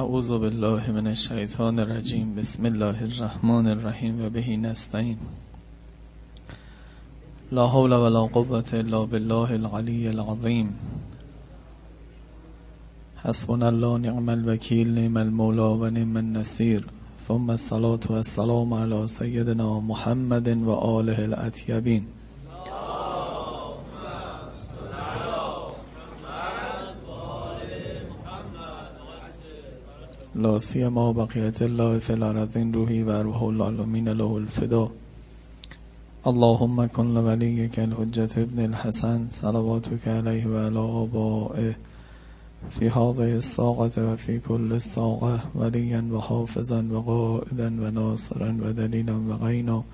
اعوذ بالله من الشیطان الرجیم. بسم الله الرحمن الرحیم و بهی نستعین. لا حول ولا قوة الا بالله العلی العظیم. حسبنا الله نعم الوکیل نعم المولا و نعم النصیر. ثم الصلاة والسلام على سیدنا محمد و آله الاطیبین. لا سیما بقیت الله فی الارضین روحی و روح العالمین له الفدا. اللهم کن لولیک الحجت ابن الحسن صلواتك علیه و علی آبائه. فی هذه و فی حافظا و قائدا و ناصرا و دلیلا و غینا.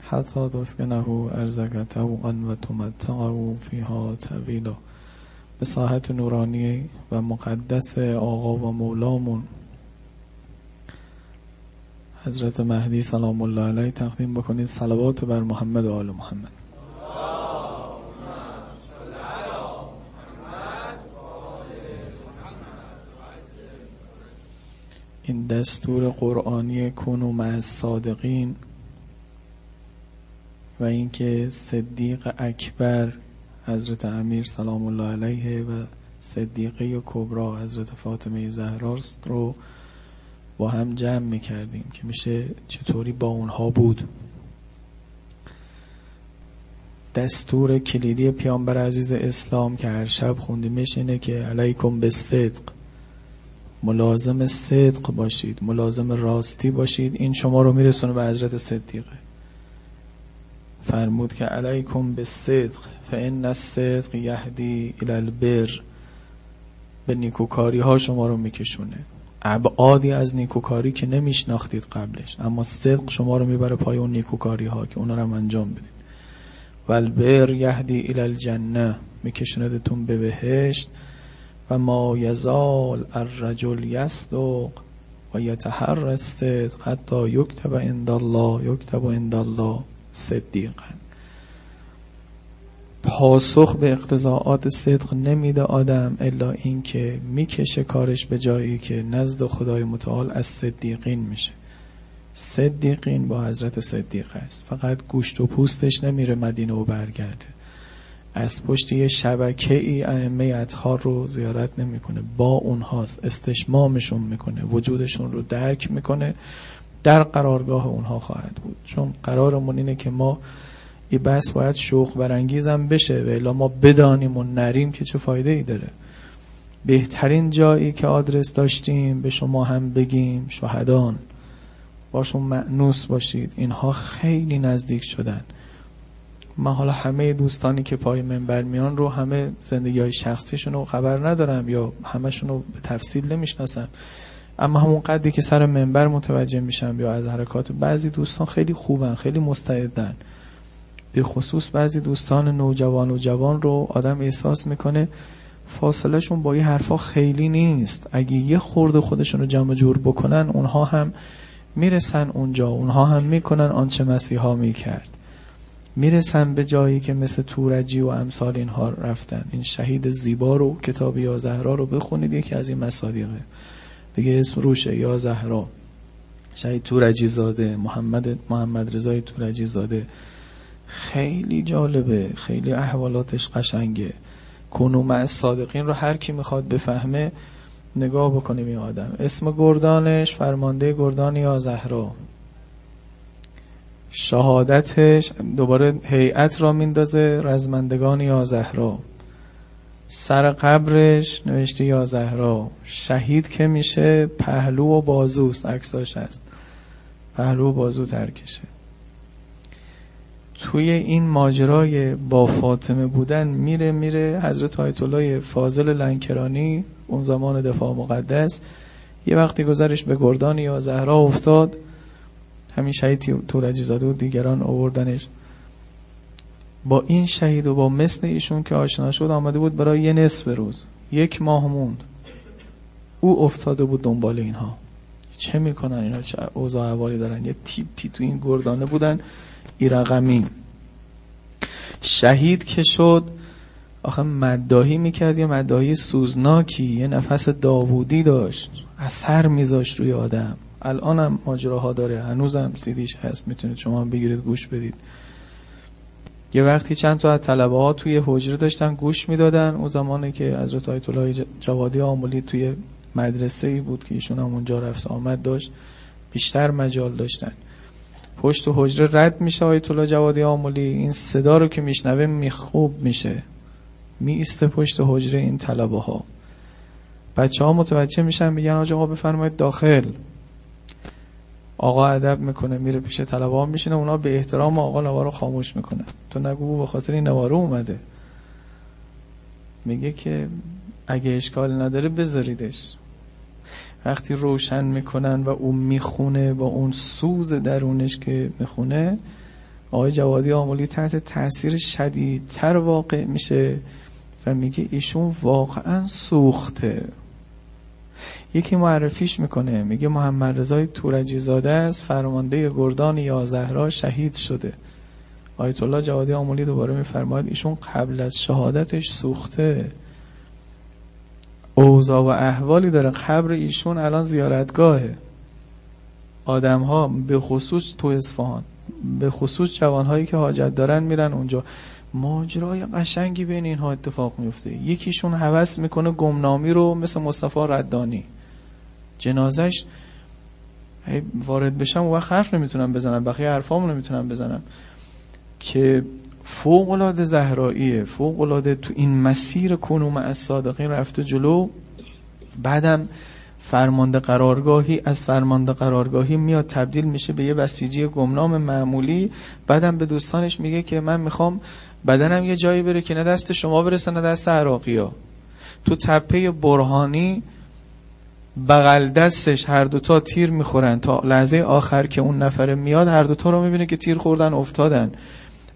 حتی تسکنه ارزک توقا تمتعه فیها طویلا. به ساحت نورانی و مقدس آقا و مولامون. حضرت مهدی سلام الله علیه تقدیم بکنید. صلوات بر محمد و آل محمد. این دستور قرآنی کنو مع صادقین و اینکه صدیق اکبر حضرت امیر سلام الله علیه و صدیقه کبرا حضرت فاطمه زهراست رو با هم جمع می‌کردیم که میشه چطوری با اونها بود. دستور کلیدی پیامبر عزیز اسلام که هر شب خوندیمش اینه که علیکم به صدق ملازم صدق باشید ملازم راستی باشید. این شما رو میرسونه به حضرت صدیقه فرمود که علیکم به صدق فان الصدق یهدی الی البر. به نیکوکاری ها شما رو میکشونه. ابعادی از نیکوکاری که نمیشناختید قبلش اما صدق شما رو می‌بره پای اون نیکوکاری ها که اونا رو انجام بدید. و البر یهدی الی الجنه میکشوندتون به بهشت. و ما یزال الرجل یصدق و یتحر الصدق حتی یکتب عند الله یکتب عند الله پاسخ به اقتضاعات صدق نمیده آدم الا اینکه می‌کشه کارش به جایی که نزد خدای متعال از صدیقین میشه. صدیقین با حضرت صدیق است. فقط گوشت و پوستش نمیره مدینه و برگرده. از پشت یه شبکه ای ائمه اطهار رو زیارت نمی‌کنه. با اونهاست. استشمامشون می‌کنه. وجودشون رو درک می‌کنه. در قرارگاه اونها خواهد بود. چون قرارمون اینه که ما این بس باید شوق برانگیزم بشه و الا ما بدانیم و نریم که چه فایده ای داره. بهترین جایی که آدرس داشتیم به شما هم بگیم شهدان. باشون معنوس باشید. اینها خیلی نزدیک شدن. من حالا همه دوستانی که پای منبر میان رو همه زندگی های شخصیشون رو خبر ندارم یا همشون رو به تفصیل نمی‌شناسم. اما همون قدری که سر منبر متوجه میشم یا از حرکات بعضی دوستان خیلی خوبن خیلی مستعدن. به خصوص بعضی دوستان نوجوان و جوان رو آدم احساس می‌کنه فاصلهشون با یه حرفا خیلی نیست. اگه یه خورده خودشون رو جمع جور بکنن اونها هم می‌رسن اونجا. اونها هم می‌کنن آنچه مسیحا می‌کرد. می‌رسن به جایی که مثل تورجی و امثال اینها رفتن. این شهید زیبا رو کتاب یا زهرا رو بخونید. یکی از این مصادیقه. دیگه اسم روشه. یا زهرا. شهید تورجی زاده. محمد محمد رضای تورجی زاده. خیلی جالبه خیلی احوالاتش قشنگه. کنو مع صادقین رو هر کی می‌خواد بفهمه نگاه بکنه این آدم. اسم گردانش فرمانده گردان یا زهرا. شهادتش دوباره هیئت را میندازه رزمندگان یا زهرا. سر قبرش نوشته یا زهرا. شهید که میشه پهلو و بازوست عکساش هست. پهلو و بازو ترکشه توی این ماجرای با فاطمه بودن میره میره حضرت آیت الله فاضل لنکرانی اون زمان دفاع مقدس یه وقتی گذرش به گردان یا زهرا افتاد همین شهید تورجی زاده و دیگران آوردنش. با این شهید و با مثل ایشون که آشنا شد آمده بود برای یه نصف روز یک ماه موند. او افتاده بود دنبال اینها. چه می‌کنن اینا؟ چه اوضاع احوالی دارن؟ یه تیپی تو این گردانه بودن. ایرقمی شهید که شد آخه مداهی می‌کرد یه مداهی سوزناکی یه نفس داوودی داشت اثر میذاشت روی آدم. الانم ماجراها داره هنوزم سیدیش هست می‌تونید شما بگیرید گوش بدید. یه وقتی چند تا از طلبه ها توی حجره داشتن گوش می‌دادن اون زمانی که حضرت آیت الله جوادی آمولی توی مدرسه ای بود که ایشون هم اونجا رفت آمد داشت بیشتر مجال داشتن. پشت و حجره رد میشه آیت الله جوادی آمولی. این صدا رو که میشنوه میخوب میشه. میسته پشت حجره این طلبه ها بچه ها متوجه میشن میگن آقا بفرمایید داخل. آقا ادب می‌کنه میره پیش طلبه ها میشینه اونا به احترام آقا نوارو خاموش می‌کنه. تو نگو به خاطر این نوارو اومده. میگه که اگه اشکال نداره بذاریدش. وقتی روشن می‌کنن و اون می‌خونه با اون سوز درونش که می‌خونه آقای جوادی آمولی تحت تاثیر شدیدتر واقع میشه و میگه ایشون واقعا سوخته. یکی معرفیش می‌کنه میگه محمد رضای تورجی زاده است فرمانده گردان یا زهرا شهید شده. آیت الله جوادی آمولی دوباره میفرماید ایشون قبل از شهادتش سوخته. اوضاع و احوالی داره. قبر ایشون الان زیارتگاهه. آدم ها به خصوص تو اصفهان به خصوص جوان هایی که حاجت دارن میرن اونجا. ماجرای قشنگی بین اینها اتفاق میفته. یکیشون هوس می‌کنه گمنامی رو مثل مصطفی ردانی جنازش وارد بشم و وقت حرف نمی‌تونم بزنم. بقیه حرفامو نمی‌تونم بزنم. که فوق العاده زهراییه فوق العاده تو این مسیر کنوم از صادقین رفته جلو. بعدم فرمانده قرارگاهی از فرمانده قرارگاهی میاد تبدیل میشه به یه بسیجی گمنام معمولی. بعدم به دوستانش میگه که من می‌خوام بدنم یه جایی بره که نه دست شما برسه نه دست عراقی ها تو تپه برهانی بغل دستش هر دوتا تیر می‌خورن. تا لحظه آخر که اون نفره میاد هر دوتا رو می‌بینه که تیر خوردن افتادن.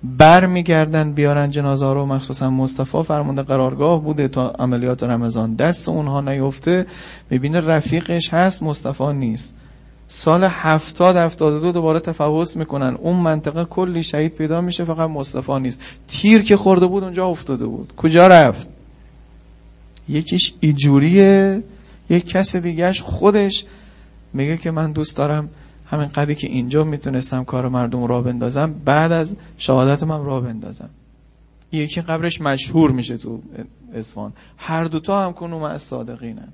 بر میگردن بیارن جنازه رو. مخصوصا مصطفی فرمانده قرارگاه بوده تا عملیات رمضان. دست اونها نیفته. می‌بینه رفیقش هست مصطفی نیست. سال هفتاد هفتاد دو دوباره تفوض می‌کنن. اون منطقه کلی شهید پیدا میشه فقط مصطفی نیست. تیر که خورده بود اونجا افتاده بود. کجا رفت؟ یکیش ایجوریه. یک کس دیگهش خودش میگه که من دوست دارم همین قدری که اینجا می‌تونستم کار مردم را بندازم بعد از شهادت من را بندازم. یکی قبرش مشهور میشه تو اسفان هر دوتا هم کنوم از صادقینن.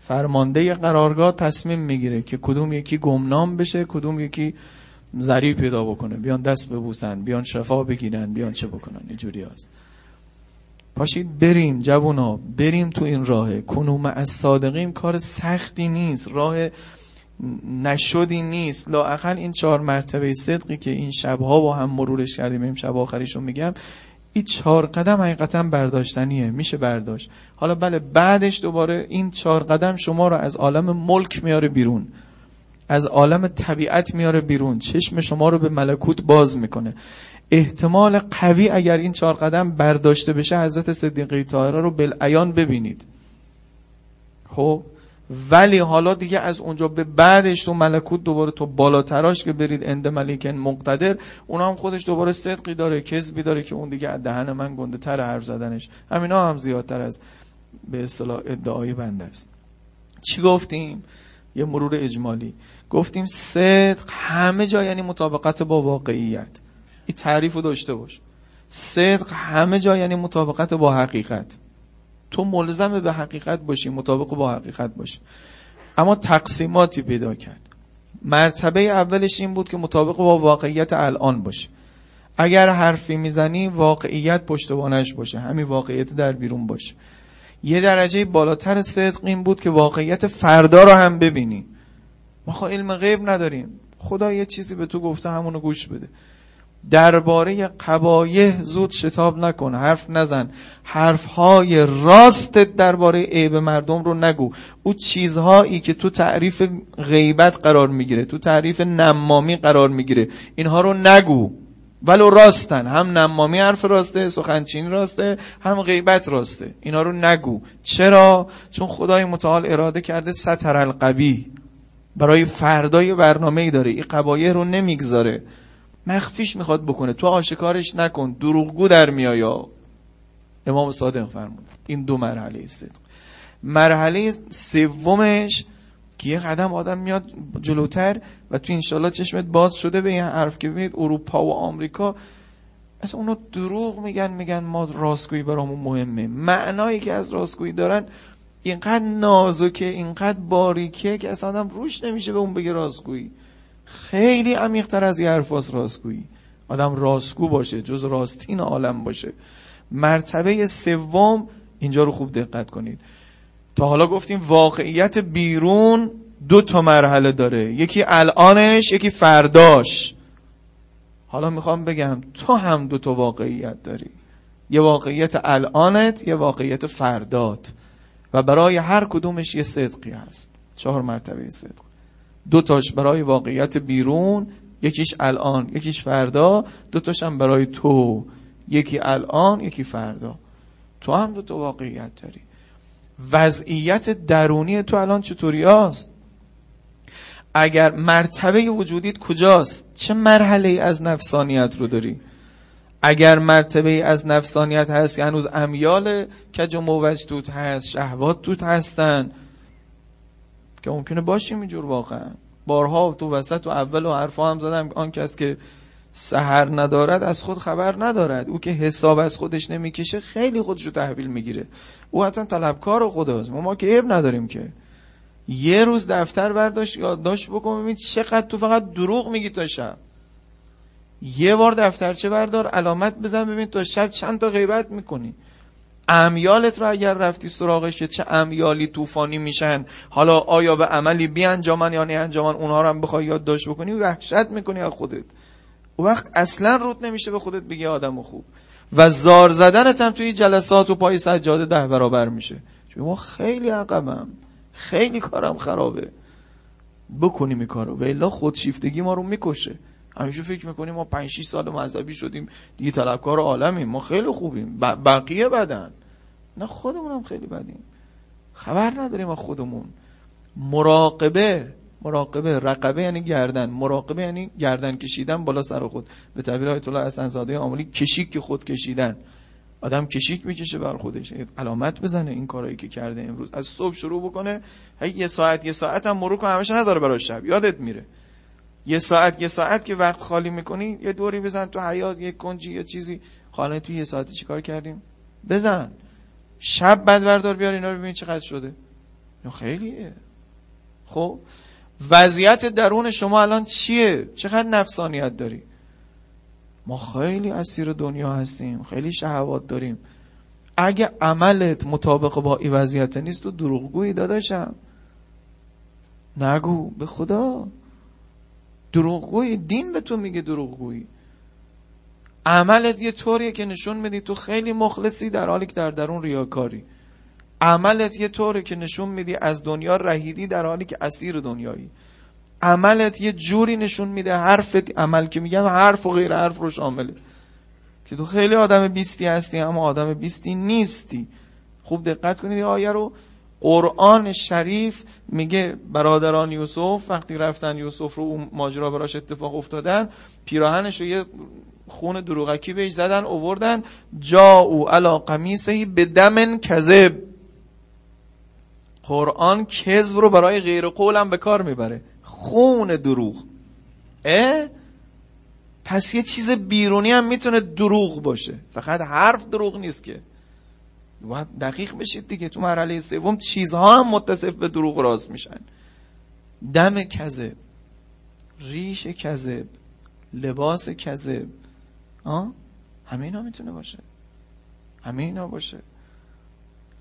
فرمانده قرارگاه تصمیم می‌گیره که کدوم یکی گمنام بشه کدوم یکی ذریع پیدا بکنه. بیان دست ببوسن بیان شفا بگیرن بیان چه بکنن. اینجوری هست. پاشید بریم جوونا بریم تو این راه کنوم از صادقین کار سختی نیست. راه نشدی نیست. لااقل این چهار مرتبه صدقی که این شبها با هم مرورش کردیم این شب آخریشو میگم این چهار قدم حقیقتا برداشتنیه میشه برداشت. حالا بله بعدش دوباره این چهار قدم شما رو از عالم ملک میاره بیرون. از عالم طبیعت میاره بیرون. چشم شما رو به ملکوت باز می‌کنه. احتمال قوی اگر این چهار قدم برداشته بشه حضرت صدیقه طاهره رو بالعیان ببینید. خب؟ ولی حالا دیگه از اونجا به بعدش تو ملکوت دوباره تو بالاتراش که برید اند ملیکن مقتدر اونا هم خودش دوباره صدقی داره کذبی داره که اون دیگه از دهن من گنده تر حرف زدنش. همینا هم زیادتر از به اصطلاح ادعای بنده است. چی گفتیم؟ یه مرور اجمالی. گفتیم صدق همه جا یعنی مطابقت با واقعیت. این تعریف داشته باش. صدق همه جا یعنی مطابقت با حقیقت. تو ملزم به حقیقت باشی مطابق با حقیقت باشی. اما تقسیماتی پیدا کرد. مرتبه اولش این بود که مطابق با واقعیت الان باشه اگر حرفی می‌زنی واقعیت پشتوانش باشه. همین واقعیت در بیرون باشه. یه درجه بالاتر صدق این بود که واقعیت فردا رو هم ببینی. ما خب علم غیب نداریم. خدا یه چیزی به تو گفته همونو گوش بده. درباره قبایه زود شتاب نکن حرف نزن. حرفهای راست درباره عیب مردم رو نگو. او چیزهایی که تو تعریف غیبت قرار می‌گیره تو تعریف نمامی قرار می‌گیره. اینها رو نگو. ولو راستن هم نمامی حرف راسته سخنچینی راسته هم غیبت راسته. اینا رو نگو. چرا؟ چون خدای متعال اراده کرده ستر القبی برای فردای برنامه ای داره. این قبایه رو نمی‌گذاره. مخفیش می‌خواد بکنه. تو آشکارش نکن. دروغگو در میایا امام صادق فرمود. این دو مرحله صدق. مرحله سومش که یه قدم آدم میاد جلوتر و تو انشالله چشمت باز شده به این حرف که ببینید اروپا و آمریکا. اصلا اونا دروغ میگن میگن ما راستگویی برامون مهمه. معنایی که از راستگویی دارن اینقدر نازکه اینقدر باریکه که اصلا آدم روش نمیشه به اون بگه راستگویی. خیلی عمیقتر از یه حرفاست راستگویی. آدم راستگو باشه جز راستین عالم باشه. مرتبه سوم اینجا رو خوب دقت کنید. تا حالا گفتیم واقعیت بیرون دو تا مرحله داره. یکی الانش یکی فرداش. حالا می‌خوام بگم تو هم دو تا واقعیت داری. یه واقعیت الانت یه واقعیت فردات. و برای هر کدومش یه صدقی هست. چهار مرتبه صدق. دو تاش برای واقعیت بیرون یکیش الان یکیش فردا دو تاش هم برای تو. یکی الان یکی فردا. تو هم دو تا واقعیت داری. وضعیت درونی تو الان چطوری است اگر مرتبه وجودیت کجاست؟ چه مرحله ای از نفسانیت رو داری؟ اگر مرتبه ای از نفسانیت هست که هنوز امیال کج و موج هست شهوات توت هستن که ممکنه باشیم اینجور واقعا. بارها تو وسط و اول و حرفا هم زدم آن کس که سهر ندارد از خود خبر ندارد. او که حساب از خودش نمی‌کشه خیلی خودش رو تحویل می‌گیره. او حتی طلبکار خداست ما, ما که عیب نداریم که. یه روز دفتر برداشت یادداشت بکن ببین چقدر تو فقط دروغ میگی تا شب. یه بار دفترچه بردار علامت بزن ببین تا شب چند تا غیبت می‌کنی. امیالت رو اگر رفتی سراغش چه امیالی طوفانی میشن. حالا آیا به عملی بی انجامن یا نه انجامن اونها رو هم بخوای یادداشت بکنی وحشت می‌کنی از خودت. او وقت اصلا رود نمیشه به خودت بگی آدم خوب. و زار زدنت هم توی جلسات و پای سجاده ده برابر میشه. چون ما خیلی عقبم. خیلی کارم خرابه. بکنیم این کارو. و الا خودشیفتگی ما رو می‌کشه. همیشه فکر می‌کنیم ما 5 6 سال مذهبی شدیم دیگه طلبکار عالمیم ما خیلی خوبیم. بقیه بدن. نه خودمونم خیلی بدیم. خبر نداریم از خودمون. مراقبه مراقبه رقبه یعنی گردن. مراقبه یعنی گردن کشیدن بالا سر خود. به تعبیر آیت الله حسن آملی کشیک که خود کشیدن. آدم کشیک می‌کشه بر خودش. علامت بزنه این کارایی که کرده امروز. از صبح شروع بکنه. هی یه ساعت یه ساعت هم مرور کنه همش نذاره برای شب. یادت میره. یه ساعت یه ساعت که وقت خالی می‌کنی یه دوری بزن تو حیات یه کنجی یه چیزی. خاله تو یه ساعتی چیکار کردیم؟ بزن. شب بعد بردار بیار اینا رو ببین چقدر شده. خیلیه. خب؟ وضعیت درون شما الان چیه؟ چقدر نفسانیت داری؟ ما خیلی اسیر دنیا هستیم خیلی شهوات داریم. اگه عملت مطابق با این وضعیت نیست تو دروغگویی داداشم. نگو به خدا. دروغگویی؟ دین به تو میگه دروغگویی. عملت یه طوریه که نشون میدی تو خیلی مخلصی در حالی که در درون ریاکاری. عملت یه طوره که نشون میدی از دنیا رهیدی در حالی که اسیر دنیایی. عملت یه جوری نشون میده حرفت عمل که میگم حرف و غیر حرف رو شامله. که تو خیلی آدم بیستی هستی اما آدم بیستی نیستی. خوب دقت کنید آیه رو قرآن شریف میگه برادران یوسف وقتی رفتن یوسف رو اون ماجرا براش اتفاق افتادن پیراهنش رو یه خون دروغکی بهش زدن اووردن جا او علا قمیسهی به دمن کذب. قرآن کذب رو برای غیر قولم به کار می‌بره. خون دروغ. اه؟ پس یه چیز بیرونی هم می‌تونه دروغ باشه. فقط حرف دروغ نیست که. باید دقیق بشید دیگه. تو مرحله سوم چیزها هم متصف به دروغ راست میشن. دم کذب ریش کذب لباس کذب. همه اینا می‌تونه باشه. همه اینا باشه.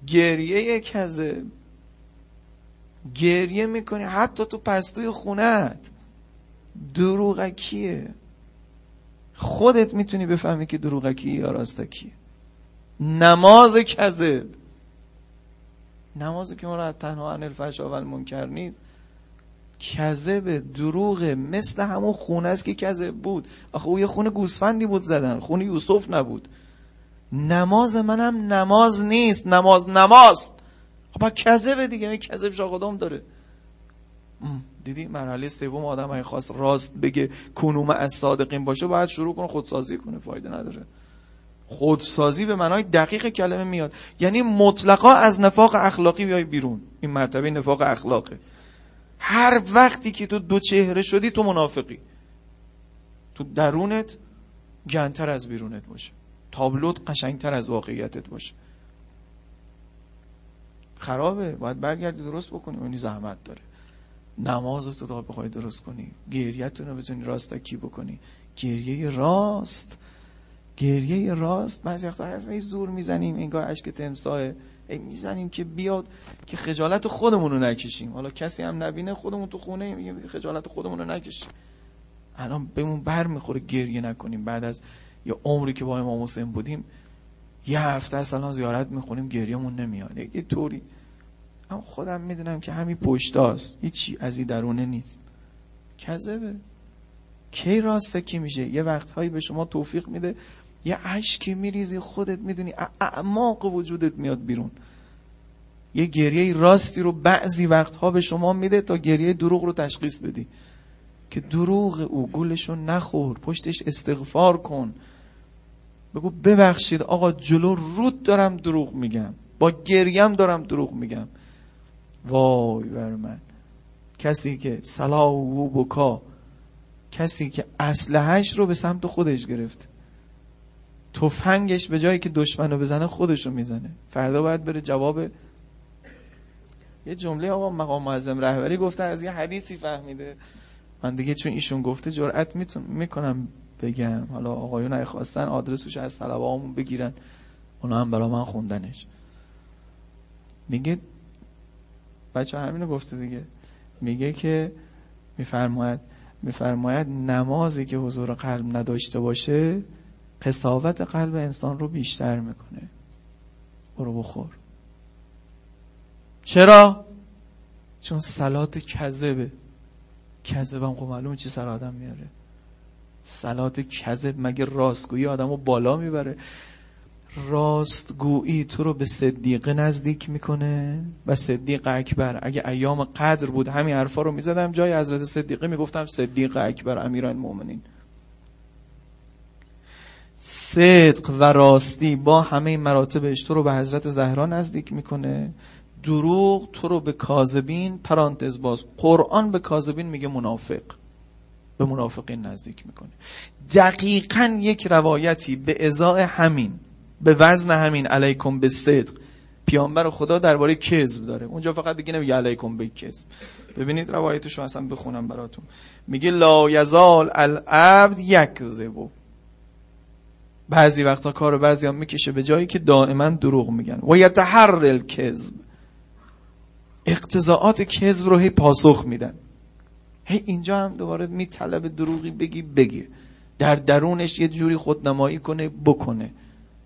گریه کذب. گریه می‌کنی. حتی تو پستوی خونت. دروغکیه. خودت می‌تونی بفهمی که دروغکیه یا راستکیه. نماز کذب. نماز که مراد تنها عن الفحشاء و المنکر نیست. کذب دروغ مثل همون خونه است که کذب بود. آخه او یه خونه گوسفندی بود زدن خونه یوسف نبود. نماز منم نماز نیست نماز نماز خب کذب دیگه این کذب شاقدام داره. دیدی مرحله سوم آدم اگه خواست راست بگه کنوم از صادقین باشه باید شروع کنه خودسازی کنه فایده نداره. خودسازی به معنای دقیق کلمه میاد. یعنی مطلقا از نفاق اخلاقی بیای بیرون. این مرتبه نفاق اخلاقه. هر وقتی که تو دو چهره شدی تو منافقی. تو درونت گنتر از بیرونت باشه. تابلوت قشنگتر از واقعیتت باشه. خرابه. باید برگردی درست بکنی. اونی زحمت داره. نماز تو تا بخوای درست کنی. گریتون رو بتونی راستکی بکنی. گریه راست. گریه راست بعضی وقتا از زور می‌زنیم انگار اشک تمساه می‌زنیم که بیاد که خجالت خودمون رو نکشیم. حالا کسی هم نبینه خودمون تو خونه میگه خجالت خودمون رو نکشیم. الان بهمون بر می‌خوره گریه نکنیم. بعد از یه عمری که با امام حسین بودیم یه هفته اصلا زیارت می‌خونیم گریهمون نمیاد. یه طوری. اما خودم می‌دونم که همین پشتاست هیچی از این درونه نیست. کذبه. کی راسته کی میشه؟ یه وقتهایی به شما توفیق میده. یه عشقی میریزی خودت می‌دونی اعماق وجودت میاد بیرون. یه گریه راستی رو بعضی وقتها به شما میده تا گریه دروغ رو تشخیص بدی. که دروغ او گولشو نخور پشتش استغفار کن. بگو ببخشید آقا جلو رود دارم دروغ میگم. با گریم دارم دروغ میگم. وای بر من. کسی که صلاح و بکا کسی که اسلحهش رو به سمت خودش گرفت. تفنگش به جایی که دشمن رو بزنه خودش رو می‌زنه. فردا باید بره جواب یه جمله آقا مقام معظم رهبری گفته از یه حدیثی فهمیده. من دیگه چون ایشون گفته جرأت می‌کنم بگم. حالا آقایون خواستن آدرسش از طلبه بگیرن. اونا هم برا من خوندنش. میگه بچه همینو گفته دیگه. میگه که میفرماید میفرماید نمازی که حضور قلب نداشته باشه قصاوت قلب انسان رو بیشتر می‌کنه. برو بخور. چرا؟ چون سلات کذبه. کذبم خب معلومه چی سر آدم میاره. سلات کذب مگه راستگویی آدم رو بالا می‌بره؟ راستگویی تو رو به صدیقه نزدیک می‌کنه و صدیق اکبر. اگه ایام قدر بود همین حرفا رو می‌زدم جای حضرت صدیقه می‌گفتم صدیق اکبر امیران مؤمنین صدق و راستی با همه مراتبش تو رو به حضرت زهرا نزدیک می‌کنه. دروغ تو رو به کاذبین پرانتز باز قرآن به کاذبین میگه منافق. به منافقین نزدیک می‌کنه. دقیقا یک روایتی به ازای همین به وزن همین علیکم به صدق. پیامبر خدا درباره کذب داره. اونجا فقط دیگه نمیگه علیکم به کذب. ببینید روایتشو اصلا بخونم براتون. میگه لا یزال العبد یکذبو. بعضی وقتا کار بعضی هم می‌کشه به جایی که دائما دروغ میگن. و یتحر الکذب. اقتضاعات کذب رو هی پاسخ میدن. هی اینجا هم دوباره میطلب دروغی بگی بگی در درونش یه جوری خودنمایی کنه بکنه.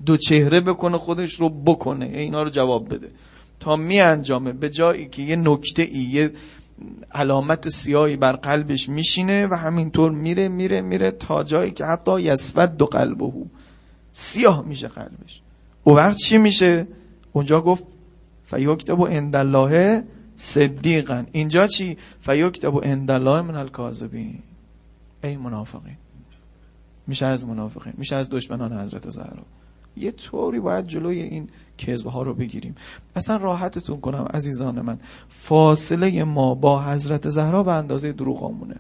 دو چهره بکنه خودش رو بکنه. اینا رو جواب بده. تا می انجامه به جایی که یه نکته ای یه علامت سیاهی بر قلبش میشینه و همینطور میره میره میره تا جایی که حتی یسود دو قلبه. سیاه میشه قلبش. او وقت چی میشه؟ اونجا گفت فیکتب و اندالله صدیقن اینجا چی؟ فیکتب و اندالله من الکاذبین. ای منافقین. میشه از منافقین. میشه از دشمنان حضرت زهرا. یه طوری باید جلوی این کذبه ها رو بگیریم. اصلا راحتتون کنم عزیزان من. فاصله ما با حضرت زهرا به اندازه دروغامونه.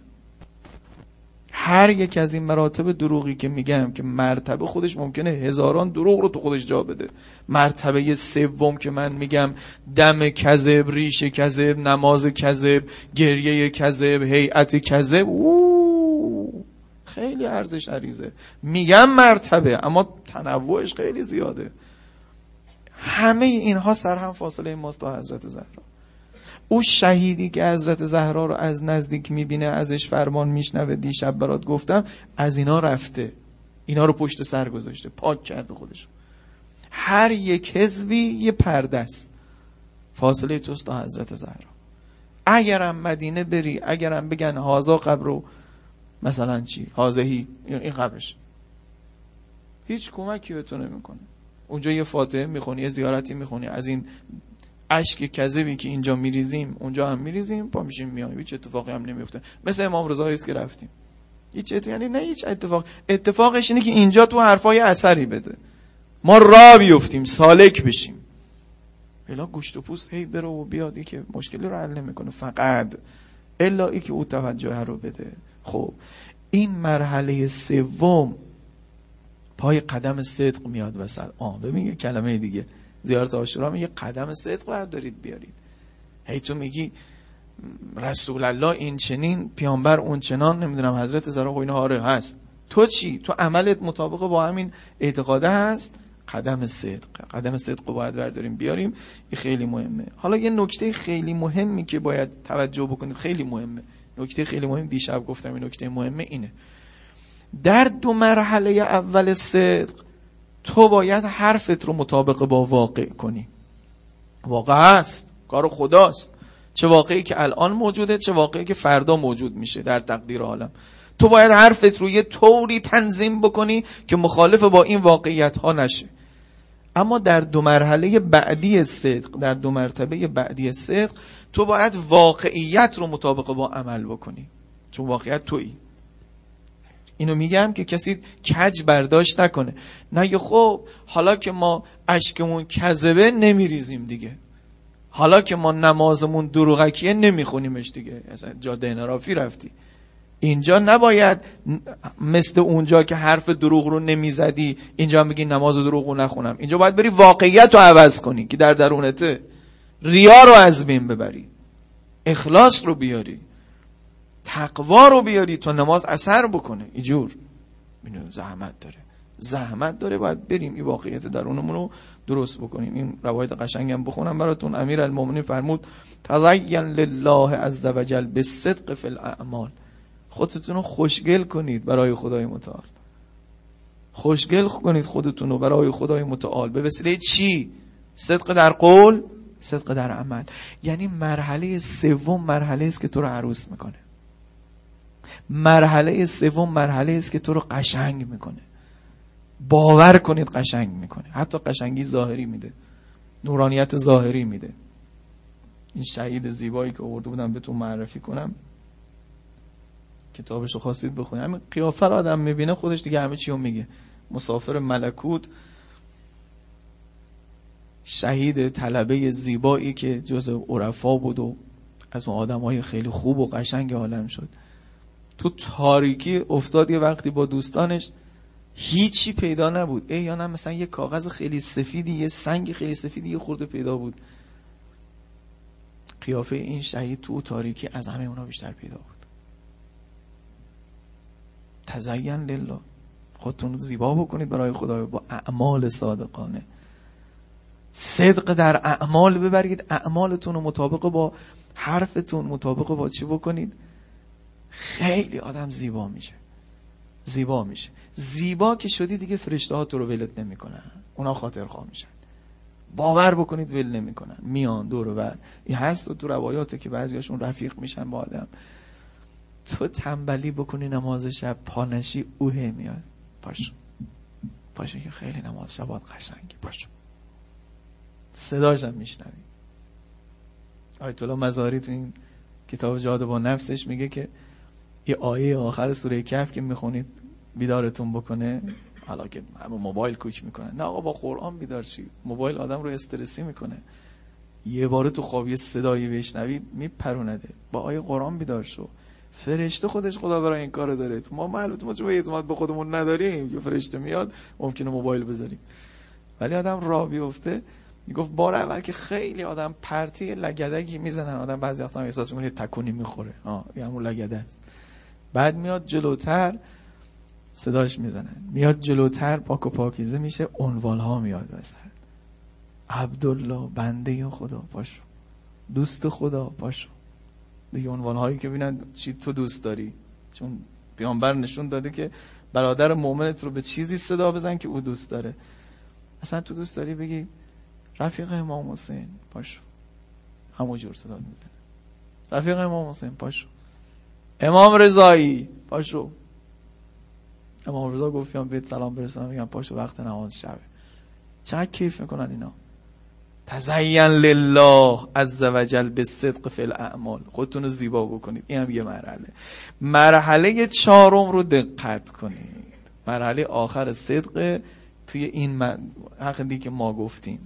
هر یک از این مراتب دروغی که میگم که مرتبه خودش ممکنه هزاران دروغ رو تو خودش جا بده. مرتبه سوم که من میگم دم کذب ریش کذب نماز کذب گریه کذب هیئت کذب. خیلی ارزش عریزه میگم مرتبه اما تنوعش خیلی زیاده. همه اینها سر هم فاصله ماست تا حضرت زهرا. او شهیدی که حضرت زهرا رو از نزدیک می‌بینه ازش فرمان میشنوه دیشب برات گفتم از اینا رفته. اینا رو پشت سر گذاشته پاک کرده خودش. هر یک حزبی یه پرده است. فاصله توست تا حضرت زهرا. اگرم مدینه بری اگرم بگن هازا قبر مثلا چی؟ هازهی این قبرش. هیچ کمکی به تو نمی‌کنه. اونجا یه فاتحه می‌خونی یه زیارتی می‌خونی از این اشک کذبی که اینجا میریزیم اونجا هم میریزیم پا میشیم میایم هیچ اتفاقی هم نمیفته. مثل امام رضا است که رفتیم. هیچ یعنی نه هیچ اتفاق. اتفاقش اینه که اینجا تو حرفای اثری بده. ما را بیفتیم سالک بشیم. الا گوشت و پوست هی بره و بیادی که مشکلی رو حل نمی‌کنه. فقط الا ای که او توجه رو بده. خب این مرحله سوم پای قدم صدق میاد وسط. آه ببین یه کلمه دیگه. زیارت آشورا میگه قدم صدق بردارید بیارید. هی تو میگی رسول الله این چنین پیامبر اون چنان نمی‌دونم حضرت زرا و اینا آره هست. تو چی؟ تو عملت مطابق با همین اعتقاده هست؟ قدم صدق قدم صدق باید برداریم بیاریم. این خیلی مهمه. حالا یه نکته خیلی مهمی که باید توجه بکنید خیلی مهمه. نکته خیلی مهم دیشب گفتم این نکته مهمه اینه. در دو مرحله اول صدق تو باید حرفت رو مطابق با واقع کنی. واقع هست کار خداست. چه واقعی که الان موجوده چه واقعی که فردا موجود میشه در تقدیر عالم. تو باید حرفت رو یه طوری تنظیم بکنی که مخالف با این واقعیت ها نشه. اما در دو مرحله بعدی صدق در دو مرتبه بعدی صدق تو باید واقعیت رو مطابق با عمل بکنی. چون واقعیت تویی. اینو میگم که کسی کج برداشت نکنه. نه خب حالا که ما اشکمون کذبه نمیریزیم دیگه. حالا که ما نمازمون دروغکیه نمیخونیمش دیگه. اصلا جاده انرافی رفتی. اینجا نباید مثل اونجا که حرف دروغ رو نمی‌زدی اینجا میگی نماز دروغ رو نخونم. اینجا باید بری واقعیت رو عوض کنی که در درونته. ریا رو از بین ببری. اخلاص رو بیاری. تقوا رو بیاری تا نماز اثر بکنه. اینجور زحمت داره. زحمت داره. باید بریم این واقعیت درونمون رو درست بکنیم. این روایت قشنگم بخونم براتون. امیر المومنین فرمود تزین لله عز وجل به صدق فی الاعمال. خودتون رو خوشگل کنید برای خدای متعال. خوشگل کنید خودتون رو برای خدای متعال. به وسیله چی؟ صدق در قول صدق در عمل. یعنی مرحله سوم مرحله است که تو رو عروس می‌کنه. مرحله سوم مرحله است که تو رو قشنگ می‌کنه. باور کنید قشنگ می‌کنه. حتی قشنگی ظاهری میده. نورانیت ظاهری میده. این شهید زیبایی که آورده بودم بهتون معرفی کنم. کتابش رو خواستید بخونید. همین قیافه رو آدم می‌بینه خودش دیگه همه چی رو میگه. مسافر ملکوت. شهید طلبه زیبایی که جز عرفا بود و از اون آدم های خیلی خوب و قشنگ عالم شد. تو تاریکی افتاد یه وقتی با دوستانش هیچی پیدا نبود. ای یا نه مثلا یه کاغذ خیلی سفیدی یه سنگ خیلی سفیدی یه خورده پیدا بود. قیافه این شهید تو تاریکی از همه اونا بیشتر پیدا بود. تزین لله. خودتون رو زیبا بکنید برای خدا با اعمال صادقانه. صدق در اعمال ببرید. اعمالتون رو مطابق با حرفتون مطابق با چی بکنید؟ خیلی آدم زیبا میشه. زیبا میشه. زیبا که شدی دیگه فرشته ها تو رو ولت نمی‌کنن. اونا خاطر خواه میشن. باور بکنید ول نمی‌کنن. میان دور و این هست تو روایاته که بعضیاشون رفیق میشن با آدم. تو تنبلی بکنی نماز شب پانشی اوه میاد. پاشو پاشو که خیلی نماز شبات قشنگی پاشو صداشم میشنوی. آیت الله مزاری تو این کتاب جاده با نفسش میگه که یه آیه آخر سوره کف که می‌خونید بیدارتون بکنه. حالا که همه موبایل کوچ می‌کنه نه آقا با قرآن بیدار چی موبایل آدم رو استرسی می‌کنه. یه بار تو خواب یه صدایی بشنوی میپرونده. با آیه قرآن بیدار شو. فرشته خودش خدا برای این کار داره. ما معلومه ما چون اعتماد به خودمون نداریم یه فرشته میاد ممکنه موبایل بذاریم. ولی آدم راه بیفته. می‌گفت بار اول که خیلی آدم پرتی لگدگی می‌زنن. آدم بعضی وقتا احساس می‌کنه تکونی می‌خوره. آه یه همون لگده است. بعد میاد جلوتر صداش می‌زنن میاد جلوتر پاک و پاکیزه میشه عنوان ها میاد وسط عبدالله بنده خدا پاشو. دوست خدا پاشو. دیگه عنوان هایی که ببینن چی تو دوست داری. چون پیامبر نشون داده که برادر مؤمنت رو به چیزی صدا بزن که او دوست داره. اصلا تو دوست داری بگی رفیق امام حسین پاشو. همونجور صدا می‌زنه. رفیق امام حسین پاشو. امام رضایی پاشو. امام رضا گفت بیت سلام برسونم میگم پاشو وقت نماز شبه. چقدر کیف می‌کنن اینا؟ تزین لله عز وجل به صدق فی الاعمال. خودتون رو زیبا بکنید. این هم یه مرحله. مرحله چهارم رو دقت کنید. مرحله آخر صدق توی این عقدی که ما گفتیم.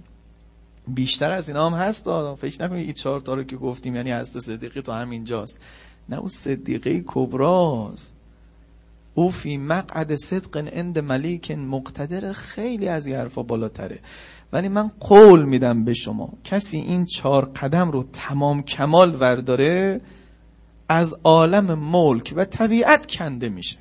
بیشتر از اینا هم هست فکر نکنید این چهار تا رو که گفتیم یعنی هست صدیقی تو همینجاست. نه اون صدیقه کبراست او فی مقعد صدق اند ملیک مقتدر. خیلی از حرفا بالاتره. ولی من قول میدم به شما کسی این چهار قدم رو تمام کمال ورداره از عالم ملک و طبیعت کنده میشه.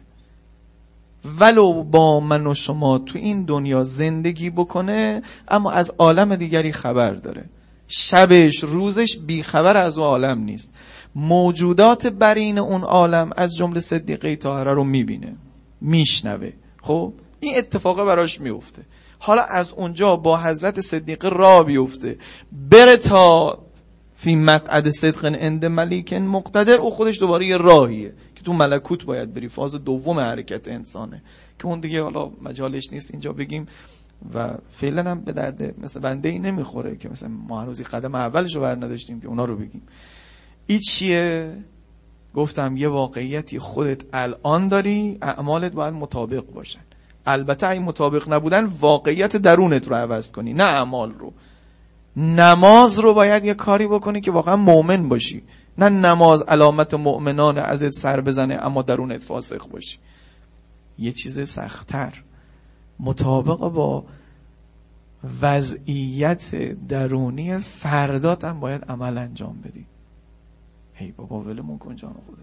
ولو با من و شما تو این دنیا زندگی بکنه اما از عالم دیگری خبر داره. شبش روزش بیخبر از اون عالم نیست. موجودات برین اون عالم از جمله صدیقه طاهره رو می‌بینه میشنوه. خب؟ این اتفاق براش میفته حالا از اونجا با حضرت صدیقه را بیفته. بره تا فی مقعد صدق اند ملیکن مقتدر. او خودش دوباره یه راهیه که تو ملکوت باید بری. فاز دوم حرکت انسانه. که اون دیگه حالا مجالش نیست اینجا بگیم. و فعلا هم به درد مثل بنده ای نمی‌خوره که مثلا ما هنوزی قدم اولش رو بر نداشتیم که اونا رو بگیم. این چیه؟ گفتم یه واقعیتی خودت الان داری اعمالت باید مطابق باشن البته این مطابق نبودن واقعیت درونت رو عوض کنی نه اعمال رو. نماز رو باید یه کاری بکنی که واقعا مؤمن باشی. نه نماز علامت مؤمنان ازت سر بزنه اما درونت فاسق باشی. یه چیز سختتر. مطابق با وضعیت درونی فردات هم باید عمل انجام بدی. هی بابا ولمون کن جان خوده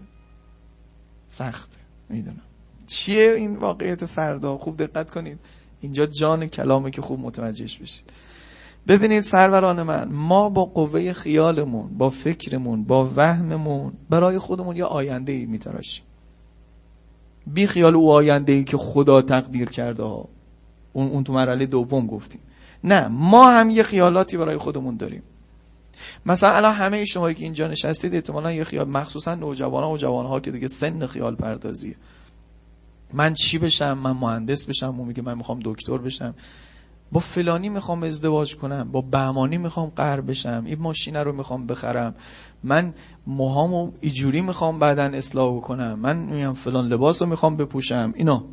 سخته می‌دونم. چیه این واقعیت فردا؟ خوب دقت کنید. اینجا جان کلامه که خوب متوجهش بشید. ببینید سروران من ما با قوه خیالمون با فکرمون با وهممون برای خودمون یه آینده ای میتراشیم. بی خیال او آینده ای که خدا تقدیر کرده ها. اون, اون تو مرحله دوم گفتیم. نه ما هم یه خیالاتی برای خودمون داریم. مثلا الان همه شما که اینجا نشستید احتمالا یه خیال مخصوصا نوجوانان و جوانها که دیگه سن خیال پردازیه. من چی بشم؟ من مهندس بشم؟ اون میگه من می‌خوام دکتر بشم. با فلانی می‌خوام ازدواج کنم. با بهمانی می‌خوام قهر بشم. این ماشینه رو می‌خوام بخرم. من موهامو ایجوری می‌خوام بعدا اصلاح کنم من میام فلان لباس رو می‌خوام بپوشم. اینا.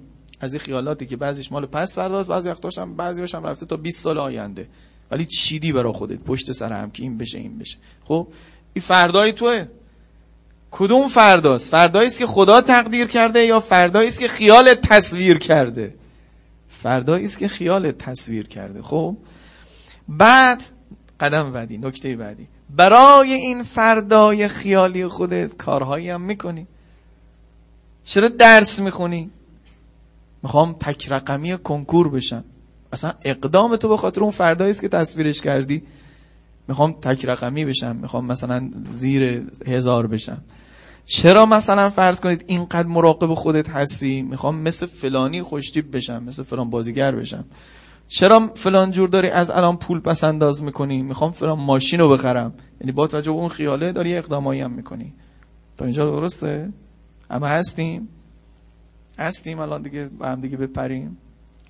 از این خیالاتی که بعضیش مال پس فرداست بعضی وقتاش هم بعضیش هم رفته تا 20 سال آینده. ولی چیدی برا خودت؟ پشت سر هم که این بشه این بشه. خب این فردای توه. کدوم فرداست؟ فردایی است که خدا تقدیر کرده یا فردایی است که خیال تصویر کرده؟ فردایی است که خیال تصویر کرده. خب بعد قدم بعدی نکته بعدی. برای این فردای خیالی خودت کارهایی هم می‌کنی. چرا درس می‌خونی؟ می‌خوام تک رقمی کنکور بشم. اصلا اقدام تو به خاطر اون فردایی است که تصویرش کردی. می‌خوام تک رقمی بشم می‌خوام مثلا زیر هزار بشم. چرا مثلا فرض کنید اینقدر مراقب خودت هستی؟ می‌خوام مثل فلانی خوشتیب بشم مثل فلان بازیگر بشم. چرا فلان جور داری از الان پول پس انداز می‌کنی؟ می‌خوام فلان ماشین رو بخرم. یعنی با توجه به اون خیاله داری اقدامایی هم می‌کنی. تا اینجا درسته؟ اما هستیم؟ هستیم الان دیگه با هم دیگه بپریم.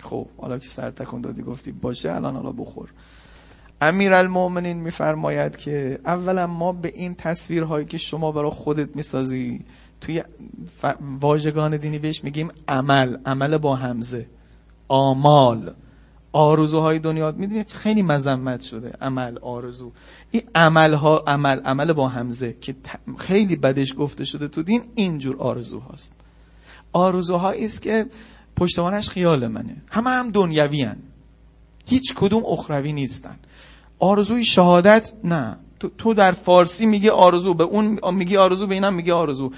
خب حالا که سر تکون دادی گفتی باشه الان حالا بخور. امیر المومنین میفرماید که اولا ما به این تصویرهایی که شما برای خودت می‌سازی توی واژگان دینی بهش میگیم عمل عمل با همزه آمال. آرزوهای دنیا می‌دونید خیلی مذمت شده عمل آرزو. این عمل ها عمل عمل با همزه که خیلی بدش گفته شده تو دین اینجور آرزو هاست آرزوهایی است که پشتوانش خیال منه. همه هم دنیوی هن. هیچ کدوم اخروی نیستن. آرزوی شهادت نه. تو در فارسی میگه آرزو به اون میگی آرزو به اینم میگه آرزو.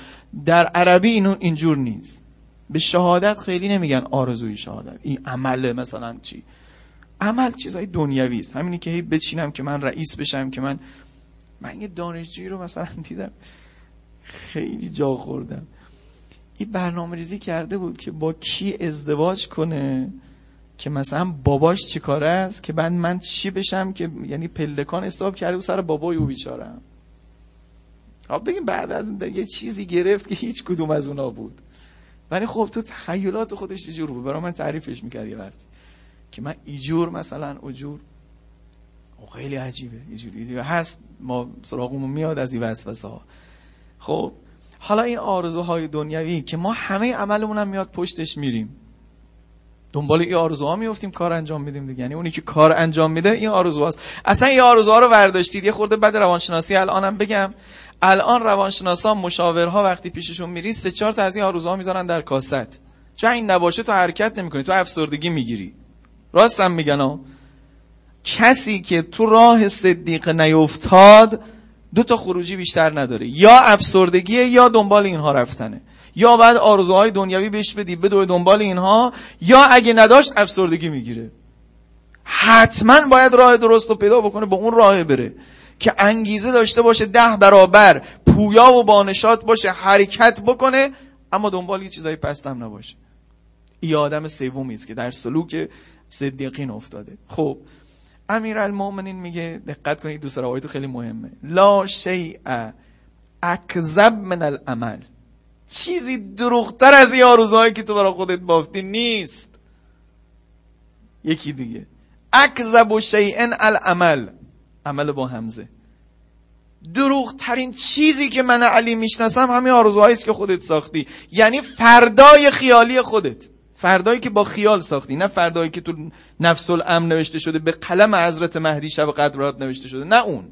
در عربی اینو اینجور نیست. به شهادت خیلی نمیگن آرزوی شهادت. این عمل مثلا چی؟ عمل چیزای دنیوی است. همینی که هی بچینم که من رئیس بشم که من من یه دانشجویی رو مثلا دیدم. خیلی جا خوردم. این برنامه ریزی کرده بود که با کی ازدواج کنه که مثلا باباش چیکاره است که بعد من چی بشم که یعنی پلکان استاب کرده و سر بابای او بیچارم خب بگیم بعد از یه چیزی گرفت که هیچ کدوم از اونا بود. ولی خب تو تخیلات خودش ایجور بود. برای من تعریفش می‌کرد یه وقتی. که من ایجور مثلا اجور خیلی عجیبه. ایجور هست. ما سراغمون میاد از این وسوسه ها خب حالا این آرزوهای دنیوی که ما همه عملمون هم میاد پشتش میریم. دنبال این آرزوها میفتیم کار انجام میدیم دیگه. یعنی اونی که کار انجام میده این آرزوهاست اصلا این آرزوها رو ورداشتید. یه خورده بعد روانشناسی الانم بگم. الان روانشناسا مشاورها وقتی پیششون میری سه چهار تا از این آرزوها می‌ذارن در کاست. چون این نباشه تو حرکت نمی‌کنی تو افسردگی می‌گیری. راستم میگن کسی که تو راه صدیق نیفتاد دو تا خروجی بیشتر نداره. یا افسردگیه یا دنبال اینها رفتنه. یا بعد آرزوهای دنیوی بهش بدی بدو دنبال اینها. یا اگه نداشت افسردگی می‌گیره. حتما باید راه درست رو پیدا بکنه با اون راه بره. که انگیزه داشته باشه ده برابر پویا و بانشات باشه حرکت بکنه اما دنبال یه چیزای پستم نباشه. ای آدم سومی است که در سلوک صدیقین افتاده. خب امیر المومنین میگه دقت کنید دوست روایت خیلی مهمه. لا شیء اکذب من العمل. چیزی دروغتر از این آرزوهایی که تو برای خودت بافتی نیست. یکی دیگه اکذب و شیئن العمل. عمل با همزه دروغ ترین چیزی که من علی می‌شناسم همین آرزوهایی است که خودت ساختی. یعنی فردای خیالی خودت. فردایی که با خیال ساختی نه فردایی که تو نفس الامن نوشته شده به قلم حضرت مهدی شب قدرات نوشته شده نه اون.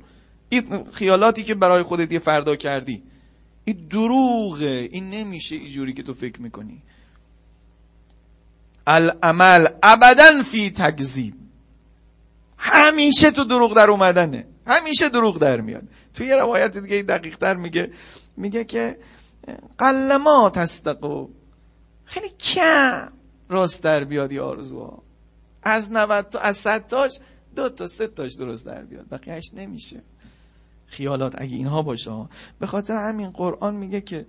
این خیالاتی که برای خودت یه فردا کردی. این دروغه. این نمیشه اینجوری که تو فکر می‌کنی. العمل ابدا فی تکذیب. همیشه تو دروغ در اومدنه. همیشه دروغ در میاد. توی یه روایت دیگه دقیق تر میگه میگه که قلما تصدقو خیلی کم. راست در بیاد یا آرزوها. از 90 تا از 100 تاش دو تا سه تاش درست در بیاد. بقیهش نمیشه. خیالات اگه اینها باشه به خاطر همین قرآن میگه که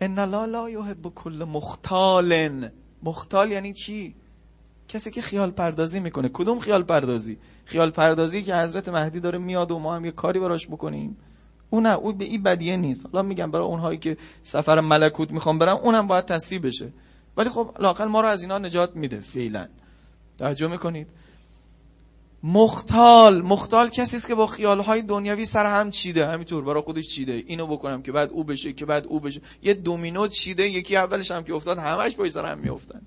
ان لا لا یحب کل مختال مختال یعنی چی؟ کسی که خیال پردازی می‌کنه. کدوم خیال پردازی؟ خیال پردازی که حضرت مهدی داره میاد و ما هم یه کاری براش بکنیم. اون اون به این بدیه نیست. حالا میگم برای اونهایی که سفر ملکوت می‌خوام برن اونم باید تصیب بشه. ولی خب لاقل ما رو از اینا نجات میده فعلا. توجه می‌کنید؟ مختال مختال کسی است که با خیالهای دنیوی سر هم چیده. همینطور برای خودش چیده. اینو بکنم که بعد او بشه که بعد او بشه. یه دومینو چیده یکی اولش هم که افتاد همش پای سر هم میافتن.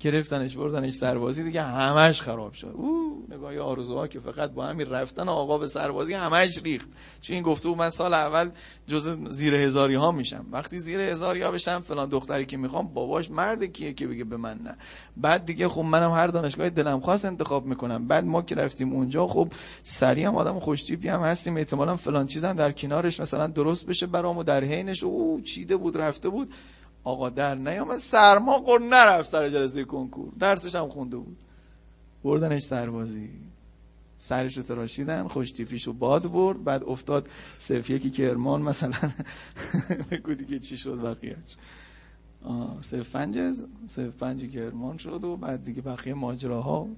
گرفتنش بردنش سربازی دیگه همش خراب شد. او نگاه آرزوها که فقط با همین رفتن آقا به سربازی همش ریخت. چون این گفته؟ من سال اول جز زیر هزاری ها میشم. وقتی زیر هزاری ها بشم فلان دختری که می‌خوام باباش مرد کیه که بگه به من نه. بعد دیگه خب منم هر دانشگاه دلم خواست انتخاب می‌کنم. بعد ما که رفتیم اونجا خب سریع هم آدم خوشتیپی هم هستیم. احتمالا فلان چیزم در کنارش مثلا درست بشه برامو در حینش. او چیده بود رفته بود. آقا در نیامد. سرما قر نرفت سر جلسه کنکور. درسش هم خونده بود. بردنش سربازی. سرش رو تراشیدن خوش تیپیش باد برد. بعد افتاد صرف یکی کرمان مثلا. بگو دیگه چی شد بقیهش صرف پنج صرف پنج کرمان شد و بعد دیگه بقیه ماجراها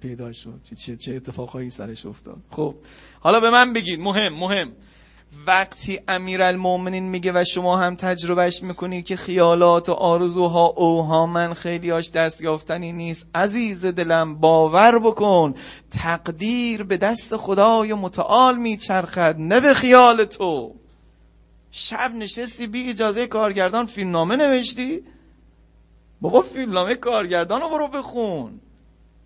پیدا شد. چه, چه اتفاقهایی سرش افتاد. خب حالا به من بگید. مهم مهم. وقتی امیرالمومنین میگه و شما هم تجربهش می‌کنید که خیالات و آرزوها اوهامن خیلیاش دست یافتنی نیست. عزیز دلم باور بکن تقدیر به دست خدای متعال میچرخد نه به خیال تو. شب نشستی بی اجازه کارگردان فیلمنامه نوشتی؟ بابا فیلمنامه کارگردان رو برو بخون.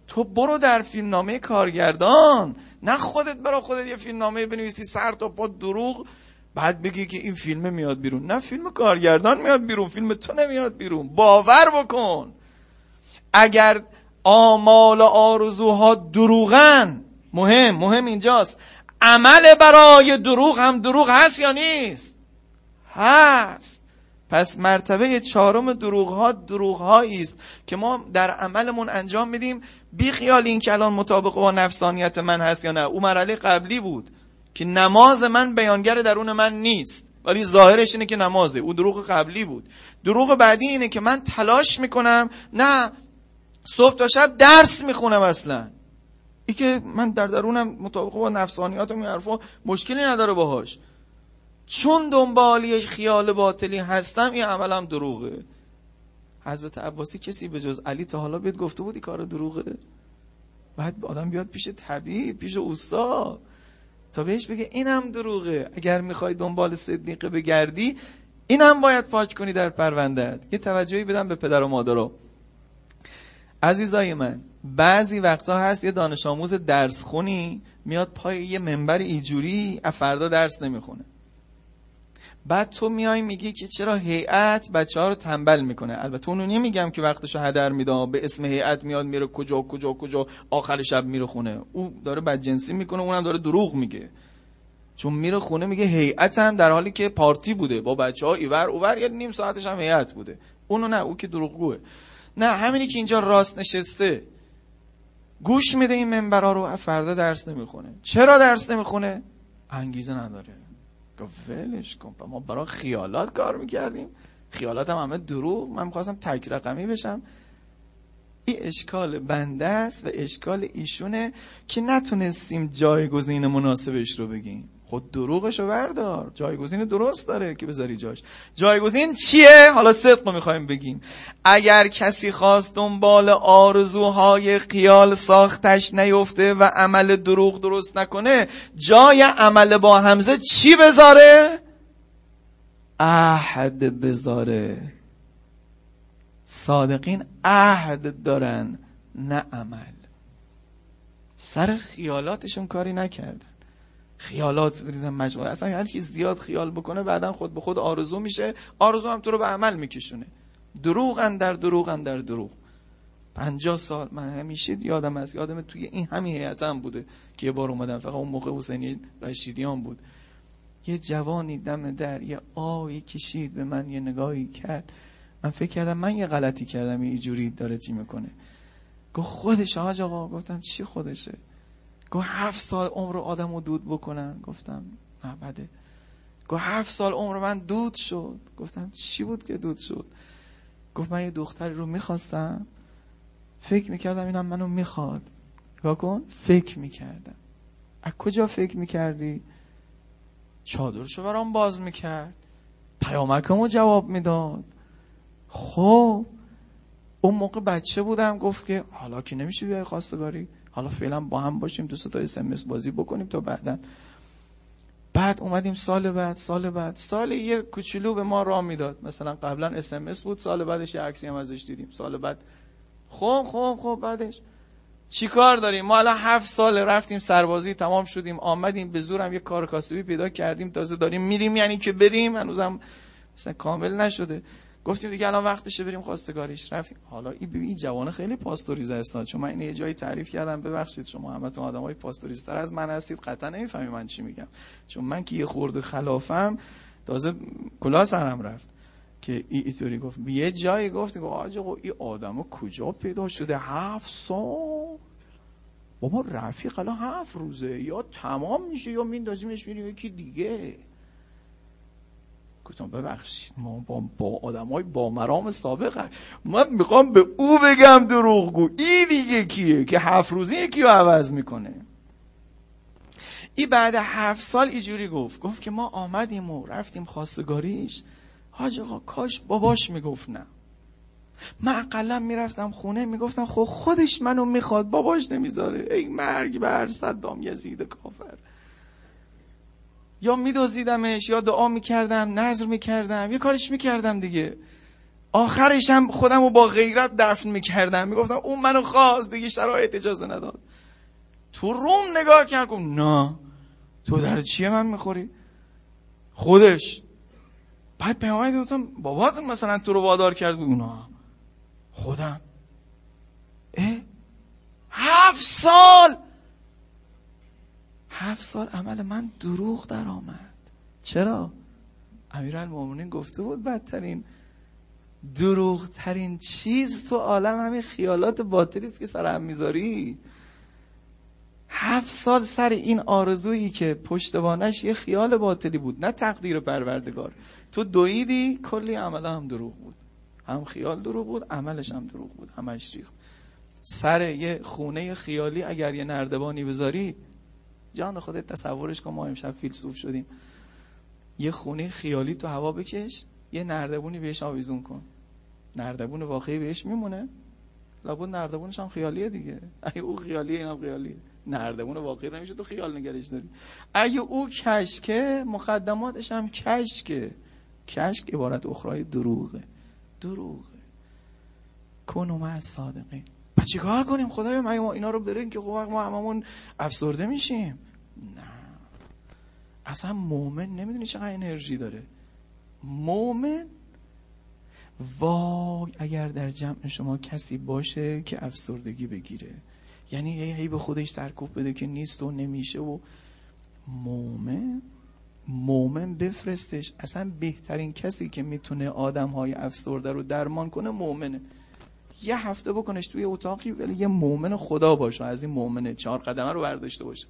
تو برو در فیلمنامه کارگردان. نه خودت برا خودت یه فیلمنامه بنویسی سر تا پا دروغ. بعد بگی که این فیلم میاد بیرون. نه فیلم کارگردان میاد بیرون فیلم تو نمیاد بیرون. باور بکن. اگر آمال و آرزوها دروغن مهم مهم اینجاست. عمل برای دروغ هم دروغ هست یا نیست؟ هست. پس مرتبه چهارم دروغ ها دروغ است که ما در عملمون انجام میدیم. بی خیال این که الان مطابق با نفسانیت من هست یا نه. او مرحله قبلی بود که نماز من بیانگر درون من نیست. ولی ظاهرش اینه که نمازه. او دروغ قبلی بود. دروغ بعدی اینه که من تلاش می‌کنم. نه صبح تا شب درس می‌خونم اصلا. ای که من در درونم مطابق با نفسانیات و حرفا مشکلی نداره باهاش. چون دنبالی خیال باطلی هستم این عملم دروغه. حضرت عباسی کسی به جز علی تا حالا بیاد گفته بودی کار دروغه؟ بعد آدم بیاد پیش طبیب پیش اوستا تا بهش بگه اینم دروغه. اگر می‌خوای دنبال صدیقه بگردی این هم باید پاک کنی در پروندهت یه توجهی بدم به پدر و مادرو عزیزای من بعضی وقتا هست یه دانش آموز درس خونی میاد پای یه منبر ایجوری فردا درس نمی‌خونه. بعد تو میای میگی که چرا هیئت بچه ها رو تنبل می‌کنه؟ البته اونو نمیگم که وقتشو هدر میده به اسم هیئت میاد میره کجا کجا کجا آخر شب میره خونه. او داره بدجنسی می‌کنه اونم داره دروغ میگه. چون میره خونه میگه هیئت هم در حالی که پارتی بوده با بچه ها ایور اوور یه نیم ساعتش هم هیئت بوده. اونو نه او که دروغگوه. نه همینی که اینجا راست نشسته. گوش میده این منبرا رو فردا درس نمی‌خونه. چرا درس نمی‌خونه؟ انگیزه نداره. گفت ولش کن ما برای خیالات کار می‌کردیم. خیالات هم همه دروغ. من می‌خواستم تک رقمی بشم. این اشکال بنده است و اشکال ایشونه که نتونستیم جایگزین مناسبش رو بگیم. خود دروغش رو بردار. جایگزین درست داره که بذاری جاش. جایگزین چیه؟ حالا صدق رو می‌خوایم بگیم. اگر کسی خواست دنبال آرزوهای خیال ساختش نیفته و عمل دروغ درست نکنه جای عمل با همزه چی بذاره؟ عهد بذاره. صادقین عهد دارن نه عمل. سر خیالاتشون کاری نکردن. خیالات بریزن مجموعه. اصلا هر کی زیاد خیال بکنه بعدا خود به خود آرزو میشه. آرزو هم تو رو به عمل میکشونه. دروغ در دروغ در دروغ. پنجاه سال من همیشه یادم از یادم توی این همین هیئتم بوده که یه بار اومدم. فقط اون موقع حسینی رشیدیان بود. یه جوانی دم در یه آیی کشید به من یه نگاهی کرد. من فکر کردم من یه غلطی کردم. یه جوری داره چی می‌کنه. گفت خودش آج آقا. گفتم چی خودشه؟ گفت هفت سال عمر آدم رو دود بکنن. گفتم نه بده. گفت هفت سال عمر من دود شد. گفتم چی بود که دود شد؟ گفت من یه دختری رو می‌خواستم. فکر می‌کردم اینم منو می‌خواد. نگاه کن فکر می‌کردم. از کجا فکر می‌کردی؟ چادرشو برام باز می‌کرد. پیامکمو جواب می‌داد. خب اون موقع بچه بودم. گفت که حالا که نمیشه بیای خواستگاری؟ حالا فعلا با هم باشیم دوست تا اسمس بازی بکنیم تا بعدا. بعد اومدیم سال بعد سال بعد. سال یه کوچولو به ما راه می‌داد. مثلا قبلا اسمس بود سال بعدش یه عکسی هم ازش دیدیم. سال بعد خب خب خب بعدش. چی کار داریم؟ ما الان هفت سال رفتیم سربازی تمام شدیم آمدیم به زورم یه کار کاسبی پیدا کردیم. تازه داریم میریم یعنی که بریم. هنوزم مثلا کامل نشده. گفتیم دیگه الان وقتشه بریم خواستگاریش. رفتیم. حالا این این جوانه خیلی پاستوریزه است چون من این یه جایی تعریف کردم ببخشید شما همتون آدمای پاستوریزتر از من هستید. قطعا نمی‌فهمی من چی میگم. چون من که یه خورده خلافم تازه کلا سرم رفت. که اینطوری گفت. یه جایی گفت گفت آقا این آدم کجا پیدا شده؟ هفت سال. بابا رفیق الان هفت روزه. یا تمام میشه یا میندازیمش میریم یکی دیگه. گفتم ببخشید ما با, با آدم های با مرام سابق من می‌خوام به او بگم دروغگو. این دیگه کیه که هفت روزی یکی رو عوض می‌کنه؟ ای بعد هفت سال اینجوری گفت. گفت که ما آمدیم و رفتیم خواستگاریش. حاج آقا کاش باباش می‌گفت نه. من اقلا می‌رفتم خونه می‌گفتم خب خودش منو می‌خواد باباش نمی‌ذاره. ای مرگ بر صدام یزید کافر. یا میدوزیدمش یا دعا می‌کردم نظر می‌کردم یه کارش می‌کردم دیگه. آخرش هم خودم رو با غیرت دفن می‌کردم. می‌گفتم اون منو خواست دیگه شرایط اجازه نداد. تو روم نگاه کرد گفت نه. تو در چیه من می‌خوری؟ خودش. بعد پیامد گفتم بابات مثلا تو رو وادار کرد گفت نه. خودم. اه؟ هفت سال! هفت سال عمل من دروغ در آمد. چرا؟ المومنین گفته بود بدترین دروغ ترین چیز تو عالم همین خیالات باطلی است که سر هم می‌ذاری. هفت سال سر این آرزویی که پشتوانش یه خیال باطلی بود نه تقدیر پروردگار. تو دویدی کلی عمل هم دروغ بود. هم خیال دروغ بود عملش هم دروغ بود. همش ریخت. سر یه خونه خیالی اگر یه نردبانی بذاری جان خودت تصورش کن ما امشب فیلسوف شدیم. یه خونه خیالی تو هوا بکش یه نردبونی بهش آویزون کن. نردبون واقعی بهش میمونه. لابد نردبونش هم خیالیه دیگه. اگه او خیالیه اینم خیالیه. نردبون واقعی نمیشه تو خیال نگرش داری. اگه او کشکه مقدماتش هم کشکه. کشک عبارت اخرای دروغه. دروغه. کنو ما از صادقین با چی کار کنیم؟ خدایا ما اینا رو بریم که خب ما هممون افسرده میشیم؟ نه. اصلا مومن نمی‌دونی چقدر انرژی داره. مومن وای اگر در جمع شما کسی باشه که افسردگی بگیره. یعنی هی به خودش سرکوب بده که نیست و نمیشه و مومن مومن بفرستش. اصلا بهترین کسی که می‌تونه آدم های افسرده رو درمان کنه مومنه یه هفته بکنش توی اتاقی ولی یه مومن خدا باشه از این مومنه چهار قدمه رو برداشته باشه.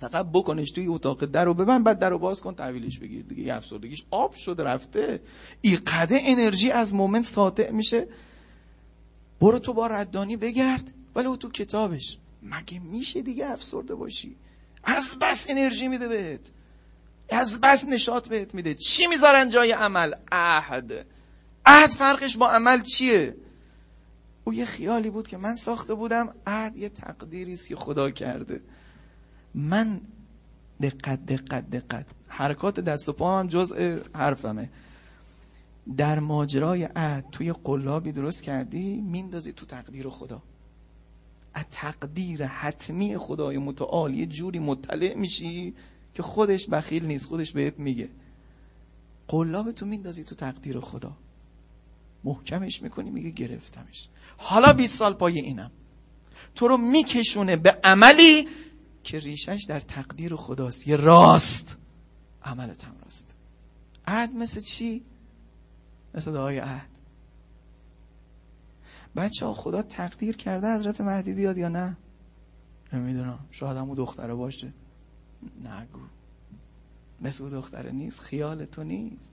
فقط بکنش توی اتاق در رو ببند بعد در باز کن تحویلش بگیر دیگه. یه افسردگیش آب شده رفته. این قده انرژی از مومن ساطع میشه. برو تو با ردانی بگرد ولی او تو کتابش. مگه میشه دیگه افسرده باشی؟ از بس انرژی میده بهت. از بس نشاط بهت میده. چی می‌ذارن جای عمل؟ عهد. عهد فرقش با عمل چیه؟ او یه خیالی بود که من ساخته بودم عهد یه تقدیری که خدا کرده. من دقت دقت دقت. حرکات دست و پا هم جزء حرفمه. در ماجرای عهد توی قلابی درست کردی میندازی تو تقدیر خدا. از تقدیر حتمی خدای متعال یه جوری مطلع میشی که خودش بخیل نیست خودش بهت میگه. قلاب تو میندازی تو تقدیر خدا. محکمش می‌کنی میگه گرفتمش. حالا 20 سال پای اینم. تو رو میکشونه به عملی که ریشش در تقدیر خداست. یه راست. عملت هم راست. عهد مثل چی؟ مثل دعای عهد. بچه ها خدا تقدیر کرده حضرت مهدی بیاد یا نه؟ نمی‌دونم. شاید همون دختره باشه. نگو. مثل دختره نیست. خیال تو نیست.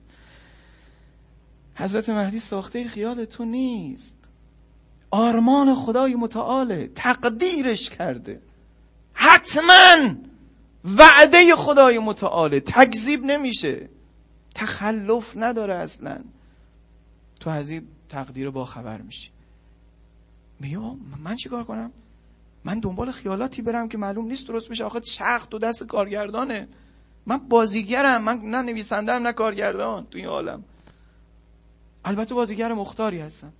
حضرت مهدی ساخته خیال تو نیست. آرمان خدای متعاله تقدیرش کرده. حتما وعده خدای متعاله تکذیب نمیشه. تخلف نداره اصلا. تو از این تقدیر با خبر میشی. میگه من چیکار کنم؟ من دنبال خیالاتی برم که معلوم نیست درست میشه. آخه چرخ تو دست کارگردانه. من بازیگرم من نه نویسندم نه کارگردان تو این عالم. البته بازیگر مختاری هستم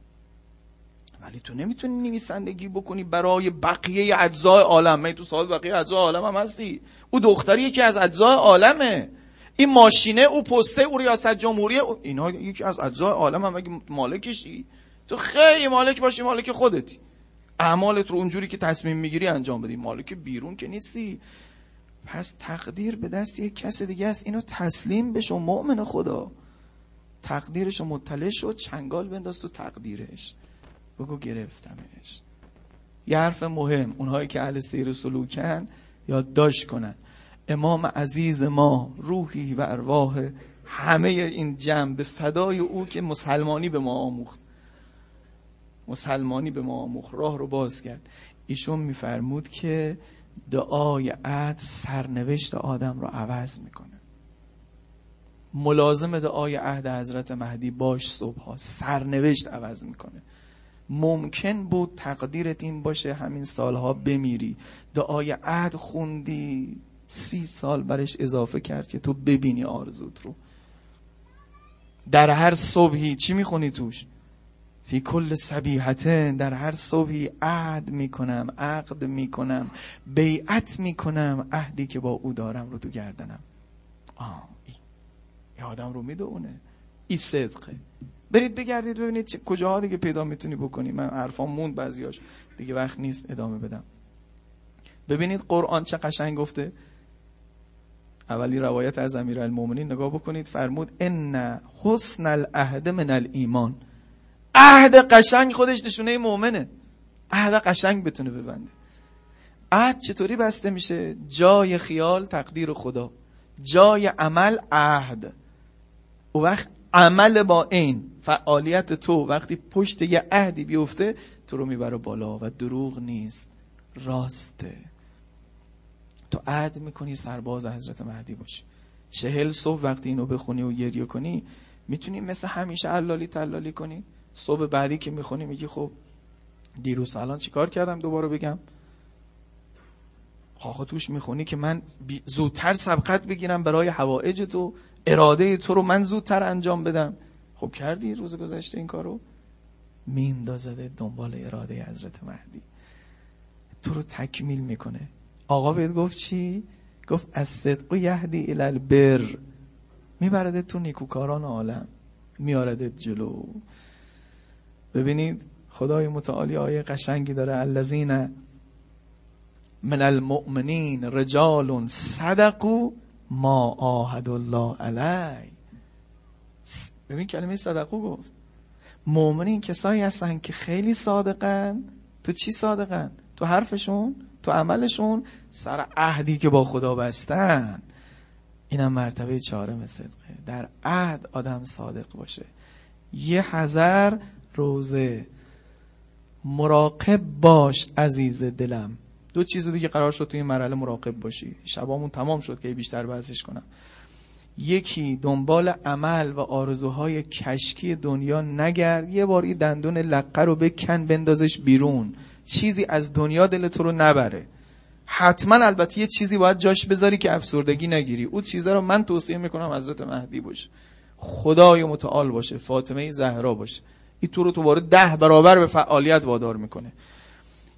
ولی تو نمی‌تونی نویسندگی بکنی برای بقیه اجزای عالم. تو صاحب بقیه اجزای عالم هم هستی. او دختری یکی از اجزای عالمه. این ماشینه او پسته او ریاست جمهوری. اینا یکی از اجزای عالم هم. اگه مالکشی تو خیلی مالک باشی مالک خودتی. اعمالت رو اونجوری که تصمیم می‌گیری انجام بدی. مالک بیرون که نیستی. پس تقدیر به دست یک کس دیگه است. اینو تسلیم بشو مؤمن خدا. تقدیرش رو مطلع شد چنگال بنداز تو تقدیرش. بگو گرفتمش. یه حرف مهم اونهایی که اهل سیر سلوکن یادداشت کنن. امام عزیز ما روحی و ارواح همه این جمع به فدای او که مسلمانی به ما آموخت. مسلمانی به ما آموخت. راه رو باز کرد. ایشون میفرمود که دعای عهد سرنوشت آدم رو عوض می‌کنه. ملازم دعای عهد حضرت مهدی باش صبح ها. سرنوشت عوض می‌کنه. ممکن بود تقدیرت این باشه همین سالها بمیری. دعای عهد خوندی سی سال برش اضافه کرد که تو ببینی آرزوت رو. در هر صبحی چی می‌خونی توش؟ فی کل سبیحتن در هر صبحی عهد می‌کنم عقد می‌کنم بیعت می‌کنم عهدی که با او دارم رو تو گردنم. آه آدم رو می‌دونه. این صدقه. برید بگردید ببینید کجاها دیگه پیدا می‌تونی بکنی. من حرفام موند بعضیاش. دیگه وقت نیست ادامه بدم. ببینید قرآن چه قشنگ گفته. اولی روایت از امیر المومنین نگاه بکنید. فرمود ان حسن العهد من الایمان. عهد قشنگ خودش نشونه مؤمنه. عهد قشنگ بتونه ببنده. عهد چطوری بسته میشه؟ جای خیال تقدیر خدا. جای عمل عهد. او وقت عمل با این فعالیت تو وقتی پشت یه عهدی بیفته تو رو می‌بره بالا و دروغ نیست راسته. تو عهد می‌کنی سرباز حضرت مهدی باشی. چهل صبح وقتی اینو بخونی و گریه کنی می‌تونی مثل همیشه علالی تلالی کنی؟ صبح بعدی که می‌خونی میگی خب دیروز الان چیکار کردم؟ دوباره بگم. خواهد توش می‌خونی که من زودتر سبقت بگیرم برای حوائج تو. اراده تو رو من زودتر انجام بدم. خب کردی روز گذشته این کارو؟ میندازده دنبال اراده حضرت مهدی. تو رو تکمیل می‌کنه. آقا بهت گفت چی؟ گفت از صدق یهدی الالبر میبرده تو نیکوکاران عالم. میارده جلو. ببینید خدای متعالی آیه قشنگی داره. الذین من المؤمنین رجال صدقوا ما آهد الله علی. ببین کلمه صدقو گفت. مؤمنین کسایی هستن که خیلی صادقن. تو چی صادقن؟ تو حرفشون؟ تو عملشون؟ سر عهدی که با خدا بستن. اینم مرتبه چهارم صدقه. در عهد آدم صادق باشه. یه حذر روزه مراقب باش عزیز دلم. دو چیز دیگه قرار شد توی این مرحله مراقب باشی. شبامون تمام شد که بیشتر بحثش کنم. یکی دنبال عمل و آرزوهای کشکی دنیا نگرد. یه بار این دندون لقه رو بکن بندازش بیرون. چیزی از دنیا دل تو رو نبره. حتما البته یه چیزی باید جاش بذاری که افسردگی نگیری. او چیزا رو من توصیه می‌کنم حضرت مهدی باشه. خدای متعال باشه. فاطمه زهرا باشه. این تو رو دوباره ده برابر به فعالیت وادار می‌کنه.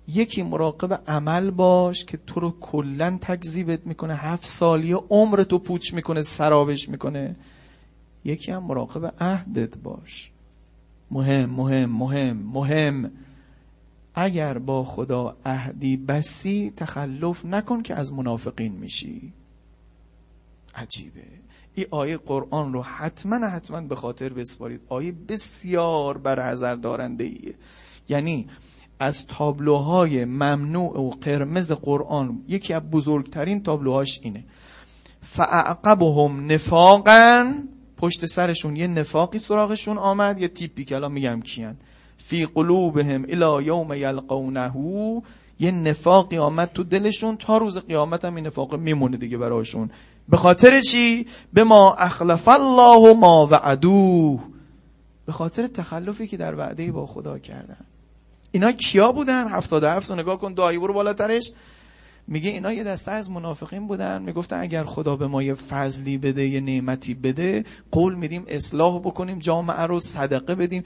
یکی مراقب عمل باش که تو رو کلا تکذیبت می‌کنه. هفت سالی عمر تو پوچ می‌کنه سرابش می‌کنه. یکی هم مراقب عهدت باش. مهم مهم مهم مهم. اگر با خدا عهدی بسی تخلف نکن که از منافقین میشی. عجیبه. این آیه قرآن رو حتما حتما به خاطر بسپارید. آیه بسیار بر دارنده ایه یعنی از تابلوهای ممنوع و قرمز قرآن یکی از بزرگترین تابلوهاش اینه. فعقبهم نفاقا پشت سرشون یه نفاقی سراغشون آمد یه تیپی که الان میگم کیان. فی قلوبهم الی یوم یلقونه یه نفاقی آمد تو دلشون تا روز قیامت هم این نفاق میمونه دیگه براشون. به خاطر چی؟ به ما اخلف الله ما وعدوه. به خاطر تخلفی که در وعده با خدا کردن. اینا کیا بودن؟ 77 رو نگاه کن دایی برو بالاترش. میگه اینا یه دسته از منافقین بودن. می‌گفتن اگر خدا به ما یه فضلی بده یه نعمتی بده قول میدیم اصلاح بکنیم جامعه رو صدقه بدیم.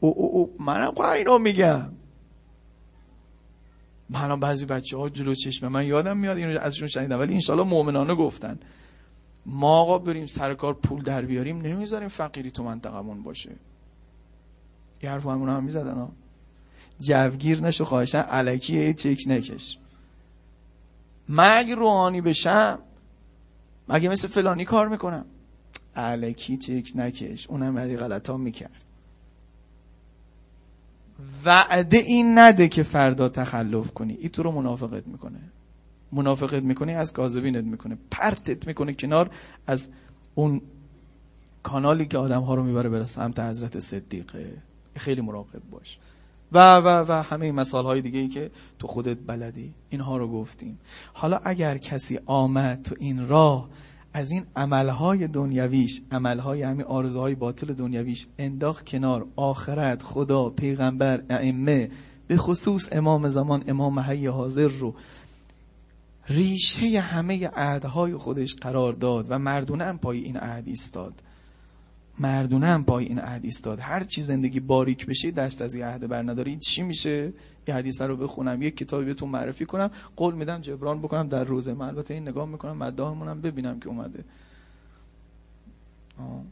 او او او. منم اینا میگم. منم بعضی بچه ها جلو چشم من یادم میاد اینو ازشون شنیدم ولی انشالله مؤمنانه گفتن. ما آقا بریم سرکار پول در بیاریم نمی‌ذاریم فقیری تو منطقمون باشه. یه حرف همون هم می‌زدن ها. جوگیر نشو خواهشن علکی چک نکش. من اگه روحانی بشم مگه مثل فلانی کار می‌کنم؟ علکی چک نکش. اونم بعدی غلط ها می‌کرد. وعده این نده که فردا تخلف کنی. ای تو رو منافقت می‌کنه. منافقت می‌کنی از کاذبینت می‌کنه. پرتت می‌کنه کنار از اون کانالی که آدم ها رو می‌بره بره سمت حضرت صدیقه. خیلی مراقب باش. و و و همه مسائل های دیگه ای که تو خودت بلدی. اینها رو گفتیم. حالا اگر کسی آمد تو این راه از این عملهای دنیویش عملهای همین آرزوهای باطل دنیویش انداخت کنار آخرت خدا پیغمبر ائمه به خصوص امام زمان امام حی حاضر رو ریشه همه عهدهای خودش قرار داد و مردونه هم پای این عهد ایستاد. مردونه هم پای این عهد ایستاد. هر چی زندگی باریک بشه دست از این عهد بر نداری چی میشه؟ یه حدیث رو بخونم یک کتابی بهتون معرفی کنم. قول میدم جبران بکنم در روزه من. البته این نگاه می‌کنم مداهمونم ببینم که اومده. آه.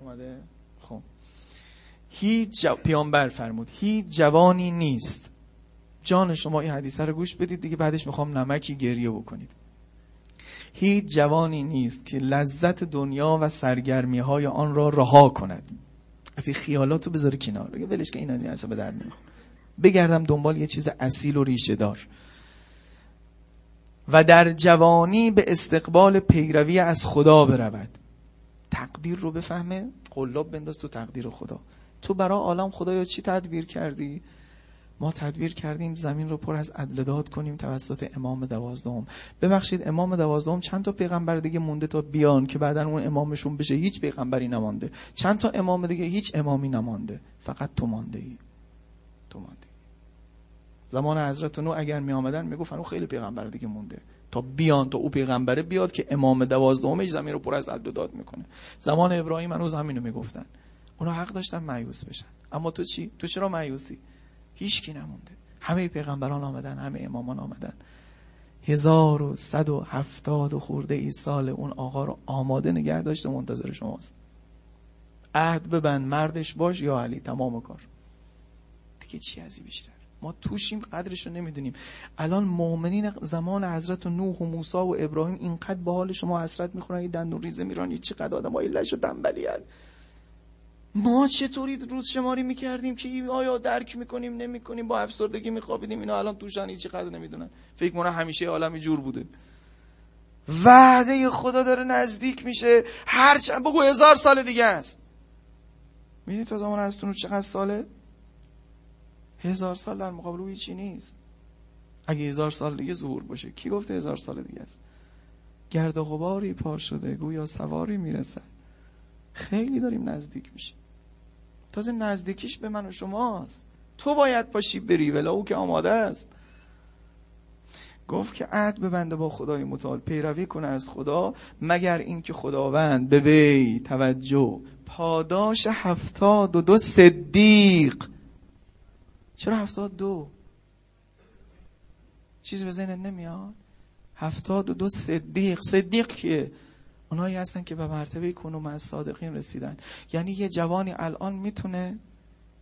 اومده. خب. هیچ جو... پیامبر فرمود هیچ جوانی نیست. جان شما این حدیثه رو گوش بدید دیگه بعدش می‌خوام نمکی گریه بکنید. هیچ جوانی نیست که لذت دنیا و سرگرمی های آن را رها کند. از این خیالات رو بذاره کنار. بگه ولش که اینا اصلا به درد بگردم دنبال یه چیز اصیل و ریشه دار. و در جوانی به استقبال پیروی از خدا برود. تقدیر رو بفهمه. قلاب بنداز تو تقدیر خدا. تو برای عالم خدایا چی تدبیر کردی؟ ما تدبیر کردیم زمین رو پر از عدل داد کنیم توسط امام دوازدهم. ببخشید امام دوازدهم چند تا پیغمبر دیگه مونده تا بیان که بعدا اون امامشون بشه؟ هیچ پیغمبری نمانده. چند تا امام دیگه هیچ امامی نمانده. فقط تو مانده ای تو مانده زمان حضرت نو اگر می آمدن می‌گفتن اون خیلی پیغمبر دیگه مونده. تا بیان تا او پیغمبره بیاد که امام دوازدهمش زمین رو پر از عد داد می‌کنه. زمان ابراهیم هنوز همینو می‌گفتن. اونا حق داشتن مایوس بشن. اما تو چی؟ تو چرا مایوسی؟ هیچکی نمونده. همه پیغمبران آمدن همه امامان آمدن. هزار و صد و هفتاد و خورده ای سال اون آقا رو آماده نگه داشته منتظر شماست. عهد ببند مردش باش یا علی تمام کار. دیگه چی ازی بیشتر؟ ما توشیم قدرش رو نمی‌دونیم. الان مؤمنین زمان حضرت نوح و موسی و ابراهیم اینقدر به حال شما حسرت می‌خورن این دندون ریزه میران چقدر آدم های لش و تنبلی ما چطوری روز شماری می‌کردیم که آیا درک می‌کنیم نمی‌کنیم با افسردگی میخوابیدیم؟ اینا الان توشن هیچی قدر نمی‌دونن. فکر مونه همیشه عالمی جور بوده. وعده خدا داره نزدیک میشه. هر چند بگو هزار سال دیگه است. می‌دونی تو زمان از چقدر ساله؟ هزار سال در مقابل او هیچی نیست. اگه هزار سال دیگه ظهور باشه کی گفته هزار سال دیگه است؟ گرد و غباری پار شده گویا سواری می‌رسد. خیلی داریم نزدیک میشیم. تازه نزدیکیش به من و شماست. تو باید پاشی بری ولی او که آماده است. گفت که عهد ببنده با خدای متعال پیروی کنه از خدا مگر اینکه خداوند به وی توجه. پاداش هفتاد و دو صدیق. چرا هفتاد دو؟ چیزی به ذهنت نمیاد؟ هفتاد و دو صدیق. صدیق کیه؟ اونایی هستن که به مرتبه کنوم از صادقین رسیدن. یعنی یه جوانی الان می‌تونه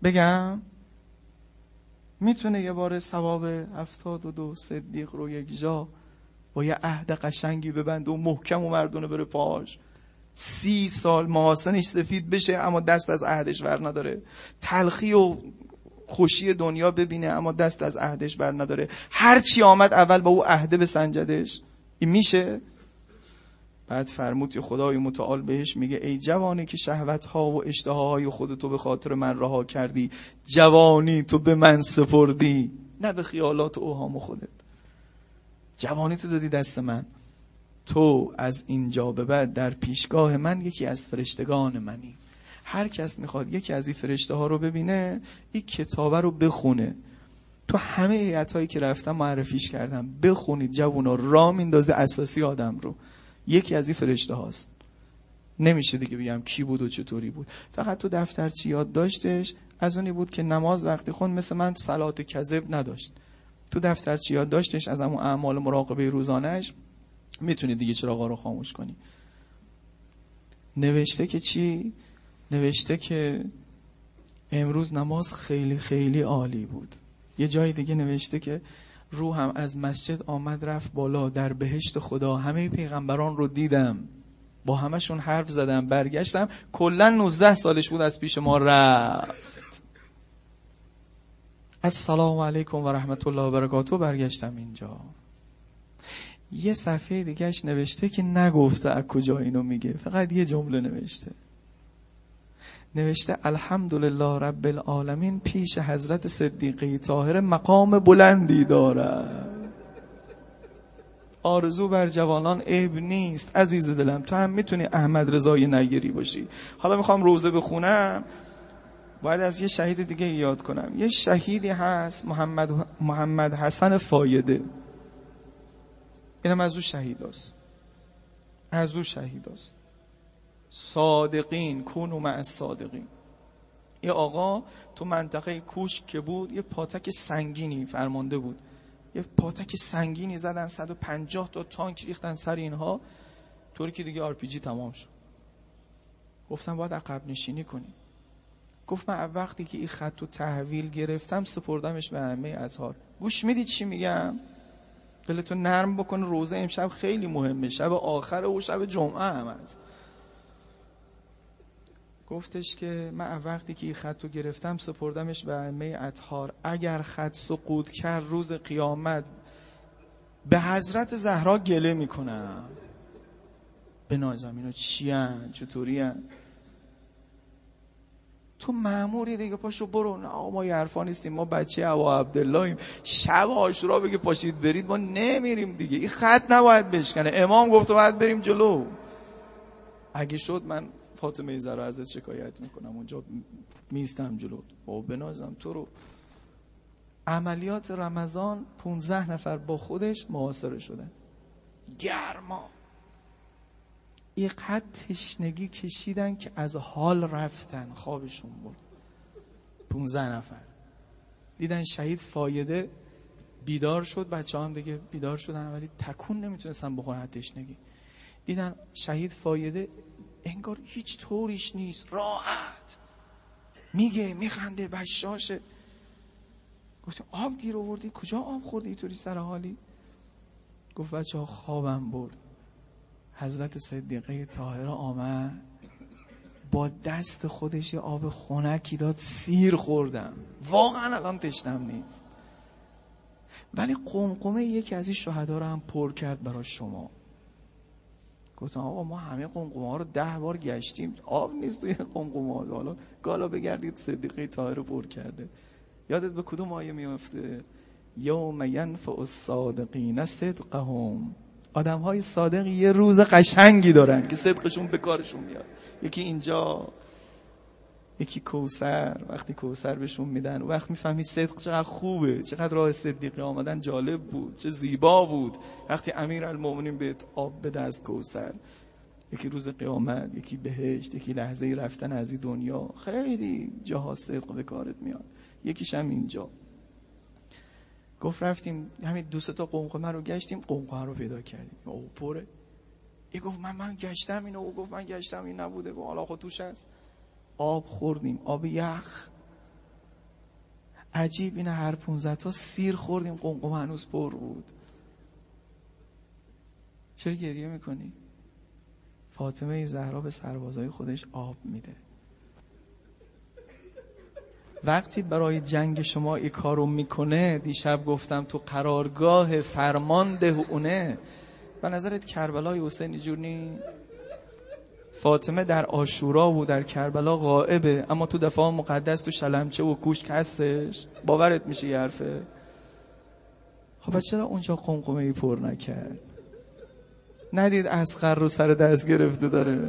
بگم. می‌تونه یه بار ثواب هفتاد و دو صدیق رو یک جا با یه عهد قشنگی ببند و محکم و مردونه بره پاش. سی سال محاسنش سفید بشه اما دست از عهدش ور نداره. تلخی و خوشی دنیا ببینه اما دست از عهدش بر نداره. هر چی آمد اول با او عهده به سنجدش این میشه؟ بعد فرمود خدای متعال بهش میگه ای جوانی که شهوت ها و اشتهاهای خودتو به خاطر من رها کردی جوانی تو به من سپردی. نه به خیالات و اوهام خودت. جوانی تو دادی دست من. تو از اینجا به بعد در پیشگاه من یکی از فرشتگان منی. هر کس می‌خواد یکی از این فرشته ها رو ببینه این کتابه رو بخونه. تو همه ایتهایی که رفتم معرفیش کردم. بخونید جوونا را میندازه اساسی آدم رو. یکی از این فرشته هاست. نمیشه دیگه بگم کی بود و چطوری بود. فقط تو دفترچی یاد داشتش؟ از اونی بود که نماز وقتی خون مثل من صلات کذب نداشت. تو دفترچی یاد داشتش؟ از همون اعمال مراقبه روزانهش می‌تونی دیگه چراغا رو خاموش کنی. نوشته که چی؟ نوشته که امروز نماز خیلی خیلی عالی بود. یه جای دیگه نوشته که روحم از مسجد آمد رفت بالا. در بهشت خدا همه پیغمبران رو دیدم. با همشون حرف زدم برگشتم. کلا 19 سالش بود از پیش ما رفت. السلام علیکم و رحمت الله و برکاته. برگشتم اینجا. یه صفحه دیگهش نوشته که نگفته از کجا اینو میگه. فقط یه جمله نوشته. نوشته الحمدلله رب العالمین پیش حضرت صدیقی طاهر مقام بلندی دارد. آرزو بر جوانان عیب نیست. عزیز دلم تو هم می‌تونی احمد رضای نگیری باشی. حالا می‌خوام روزه بخونم. باید از یه شهید دیگه یاد کنم. یه شهیدی هست محمد, محمد حسن فایده. اینم از او شهید هست. از او شهید هست. صادقین کونو مع صادقین یه آقا تو منطقه کوش که بود یه پاتک سنگینی فرمانده بود. یه پاتک سنگینی زدن 150 تا تانک ریختن سر اینها. طوری که دیگه آرپیجی تمام شد. گفتم باید عقب نشینی کنی. گفت من وقتی که این خط رو تحویل گرفتم سپردمش به ائمه اطهار. گوش می‌دید چی میگم؟ دلتو نرم بکن روضه امشب خیلی مهمه. شب آخر و شب جمعه هم هست. گفتش که من وقتی که این خط رو گرفتم سپردمش به ائمه اطهار. اگر خط سقوط کرد روز قیامت به حضرت زهرا گله می‌کنم. به نازم اینا چی؟ چطوری؟ تو معموری دیگه پاشو برو. نه ما یه حرفا نیستیم. ما بچه عبا عبداللهیم. شب آشورا بگه پاشید برید. ما نمیریم دیگه. این خط نباید بشکنه. امام گفت باید بریم جلو. اگه شد من فاطمه زهرا ازت شکایت می‌کنم. اونجا میستم جلو. با بنازم تو رو. عملیات رمضان 15 نفر با خودش محاصره شدن. گرما. اینقدر تشنگی کشیدن که از حال رفتن خوابشون بود 15 نفر. دیدن شهید فایده بیدار شد. بچه هم دیگه بیدار شدن ولی تکون نمی‌تونستن بخورن تشنگی. دیدن شهید فایده انگار هیچ طوریش نیست. راحت. میگه میخنده بشاشه. گفتیم آب گیر آوردی؟ کجا آب خوردی اینطوری سر حالی؟ گفت بچه خوابم برد. حضرت صدیقه طاهره آمد. با دست خودش یه آب خونکی داد سیر خوردم. واقعا الان تشنم نیست. ولی قمقمه یکی از این شهدا رو هم پر کرد برای شما. گفتم آقا ما همه قمقمه ها رو ده بار گشتیم آب نیست توی قمقمه ها. حالا گالا بگردید صدیقه طاهر رو پر کرده. یادت به کدوم آیه میفته یوم ینفع الصادقین صدقهم. آدم های صادق یه روز قشنگی دارن که صدقشون به کارشون میاد. یکی اینجا یکی کوسر وقتی کوسر بهشون میدن وقت می‌فهمی صدق چقدر خوبه چقدر راه صدیقی آمدن جالب بود چه زیبا بود. وقتی امیر المومنین بهت آب بده از کوسر یکی روز قیامت یکی بهشت یکی لحظه رفتن از این دنیا خیلی جاها صدق به کارت میاد. یکیش هم اینجا. گفت رفتیم همین دو تا قمقمه رو گشتیم قمقمه رو پیدا کردیم. او پره. ای گفت من من گشتم اینو او گفت من گشتم این نبوده گفت حالا خود توش هست. آب خوردیم آب یخ. عجیب این هر 15 تا سیر خوردیم قمقمه هنوز پر بود. چرا گریه می‌کنی؟ فاطمه زهرا به سربازای خودش آب میده. وقتی برای جنگ شما ای کارو می‌کنه دیشب گفتم تو قرارگاه فرمان اونه. به نظرت کربلای حسین جور فاطمه در آشورا و در کربلا غائبه اما تو دفاع مقدس تو شلمچه و کوشک هستش. باورت میشه یه حرفه؟ خب چرا اونجا قمقمه ای پر نکرد؟ ندید اسقر رو سر دست گرفته داره؟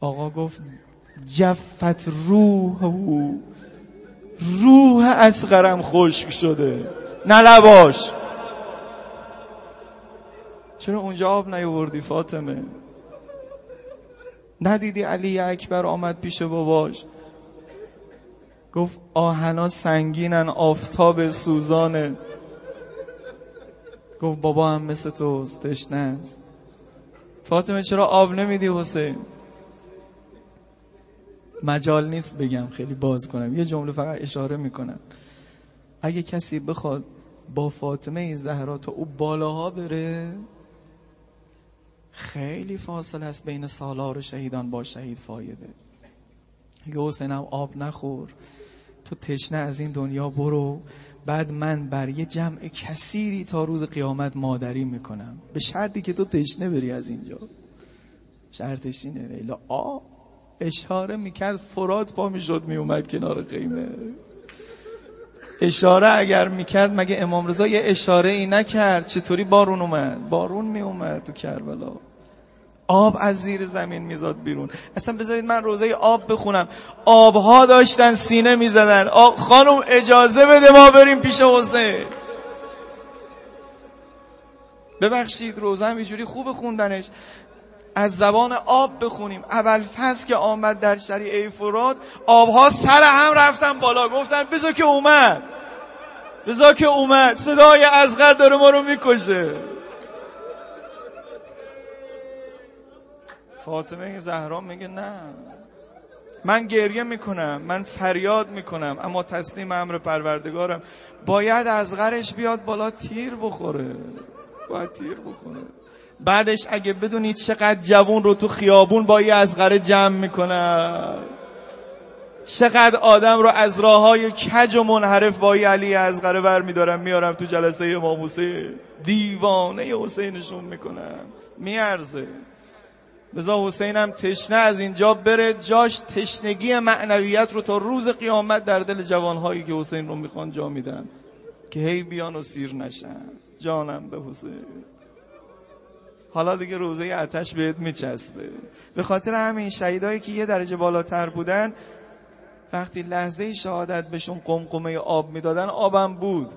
آقا گفت جفت روح روح اسقرم خشک شده. نلباش چرا اونجا آب نیوردی فاطمه؟ ندیدی علی اکبر آمد پیش باباش؟ گفت آهنا سنگینن آفتاب سوزانه. گفت بابا هم مثل توست تشنه است. فاطمه چرا آب نمیدی حسین؟ مجال نیست بگم خیلی باز کنم. یه جمله فقط اشاره می‌کنم. اگه کسی بخواد با فاطمه زهرا تا او بالاها بره خیلی فاصل است بین سالار شهیدان با شهید فایده. اگه حسینم آب نخور. تو تشنه از این دنیا برو. بعد من بر یه جمع کثیری تا روز قیامت مادری می‌کنم. به شرطی که تو تشنه بری از اینجا. شرطش اینه. لیلا آ اشاره می‌کرد فراد پا می‌شد میومد کنار قیمه. اشاره اگر می‌کرد مگه امام رضا یه اشاره ای نکرد؟ چطوری بارون اومد؟ بارون میومد تو کربلا. آب از زیر زمین میزاد بیرون. اصلا بذارید من روزه آب بخونم. آبها داشتن سینه می‌زدن. خانم اجازه بده ما بریم پیش حسین. ببخشید روزه هم اینجوری خوب خوندنش. از زبان آب بخونیم. اول فصل که آمد در شریعه فراد آبها سر هم رفتن بالا. گفتن بذار که اومد. بذار که اومد. صدای ازغر داره ما رو می‌کشه. فاطمه زهرا میگه نه. من گریه می‌کنم من فریاد می‌کنم اما تسلیم امر پروردگارم. باید از غرش بیاد بالا تیر بخوره. باید تیر بخوره. بعدش اگه بدونید چقدر جوون رو تو خیابون با یه ازغره جمع می‌کنن. چقدر آدم رو از راه های کج و منحرف با یه علی ازغره بر میدارم میارم تو جلسه امام حسین. دیوانه حسینشون می‌کنم میارزه. بزا حسینم تشنه از اینجا بره. جاش تشنگی معنویت رو تا روز قیامت در دل جوانهایی که حسین رو می‌خوان جا میدن. که هی بیان و سیر نشن. جانم به حسین. حالا دیگه روزه اتش بهت میچسبه. به خاطر همین شهیدایی که یه درجه بالاتر بودن وقتی لحظه شهادت بهشون قمقمه آب می‌دادن آبم بود.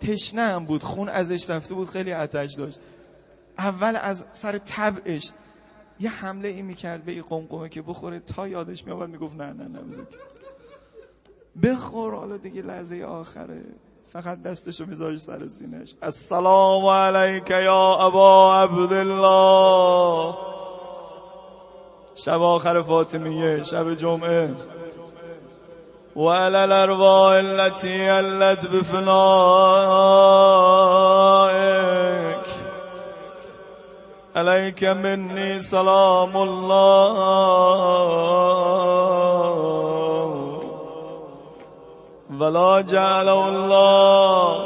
تشنه هم بود خون ازش رفته بود خیلی آتش داشت. اول از سر طبعش یه حمله ای می‌کرد به این قمقمه که بخوره تا یادش میآمد می‌گفت نه نه نه بخور حالا دیگه لحظه آخره. فقط دستشو می‌ذاری سر سینش السلام علیک یا ابا عبدالله. شب آخر فاطمیه شب جمعه. و علی الارواح التي علت بفنائك عليك مني سلام الله. ولا جعل الله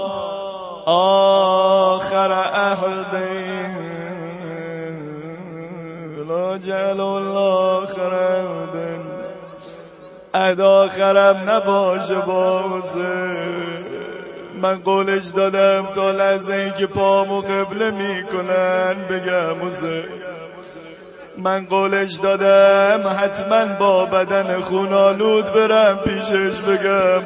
آخر أحد ولا جعل الله آخر أحد عهد آخرم نباشه بازه. من قولش دادم تا لحظه ای که پامو قبله می‌کنن بگم موزه من قولش دادم حتما با بدن خونالود برم پیشش بگم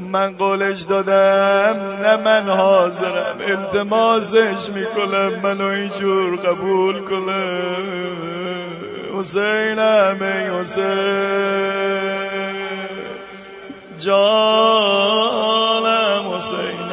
من قولش دادم نه من حاضرم التماسش می‌کنم منو اینجور قبول کنم. حسینم ای حسین. جانم حسین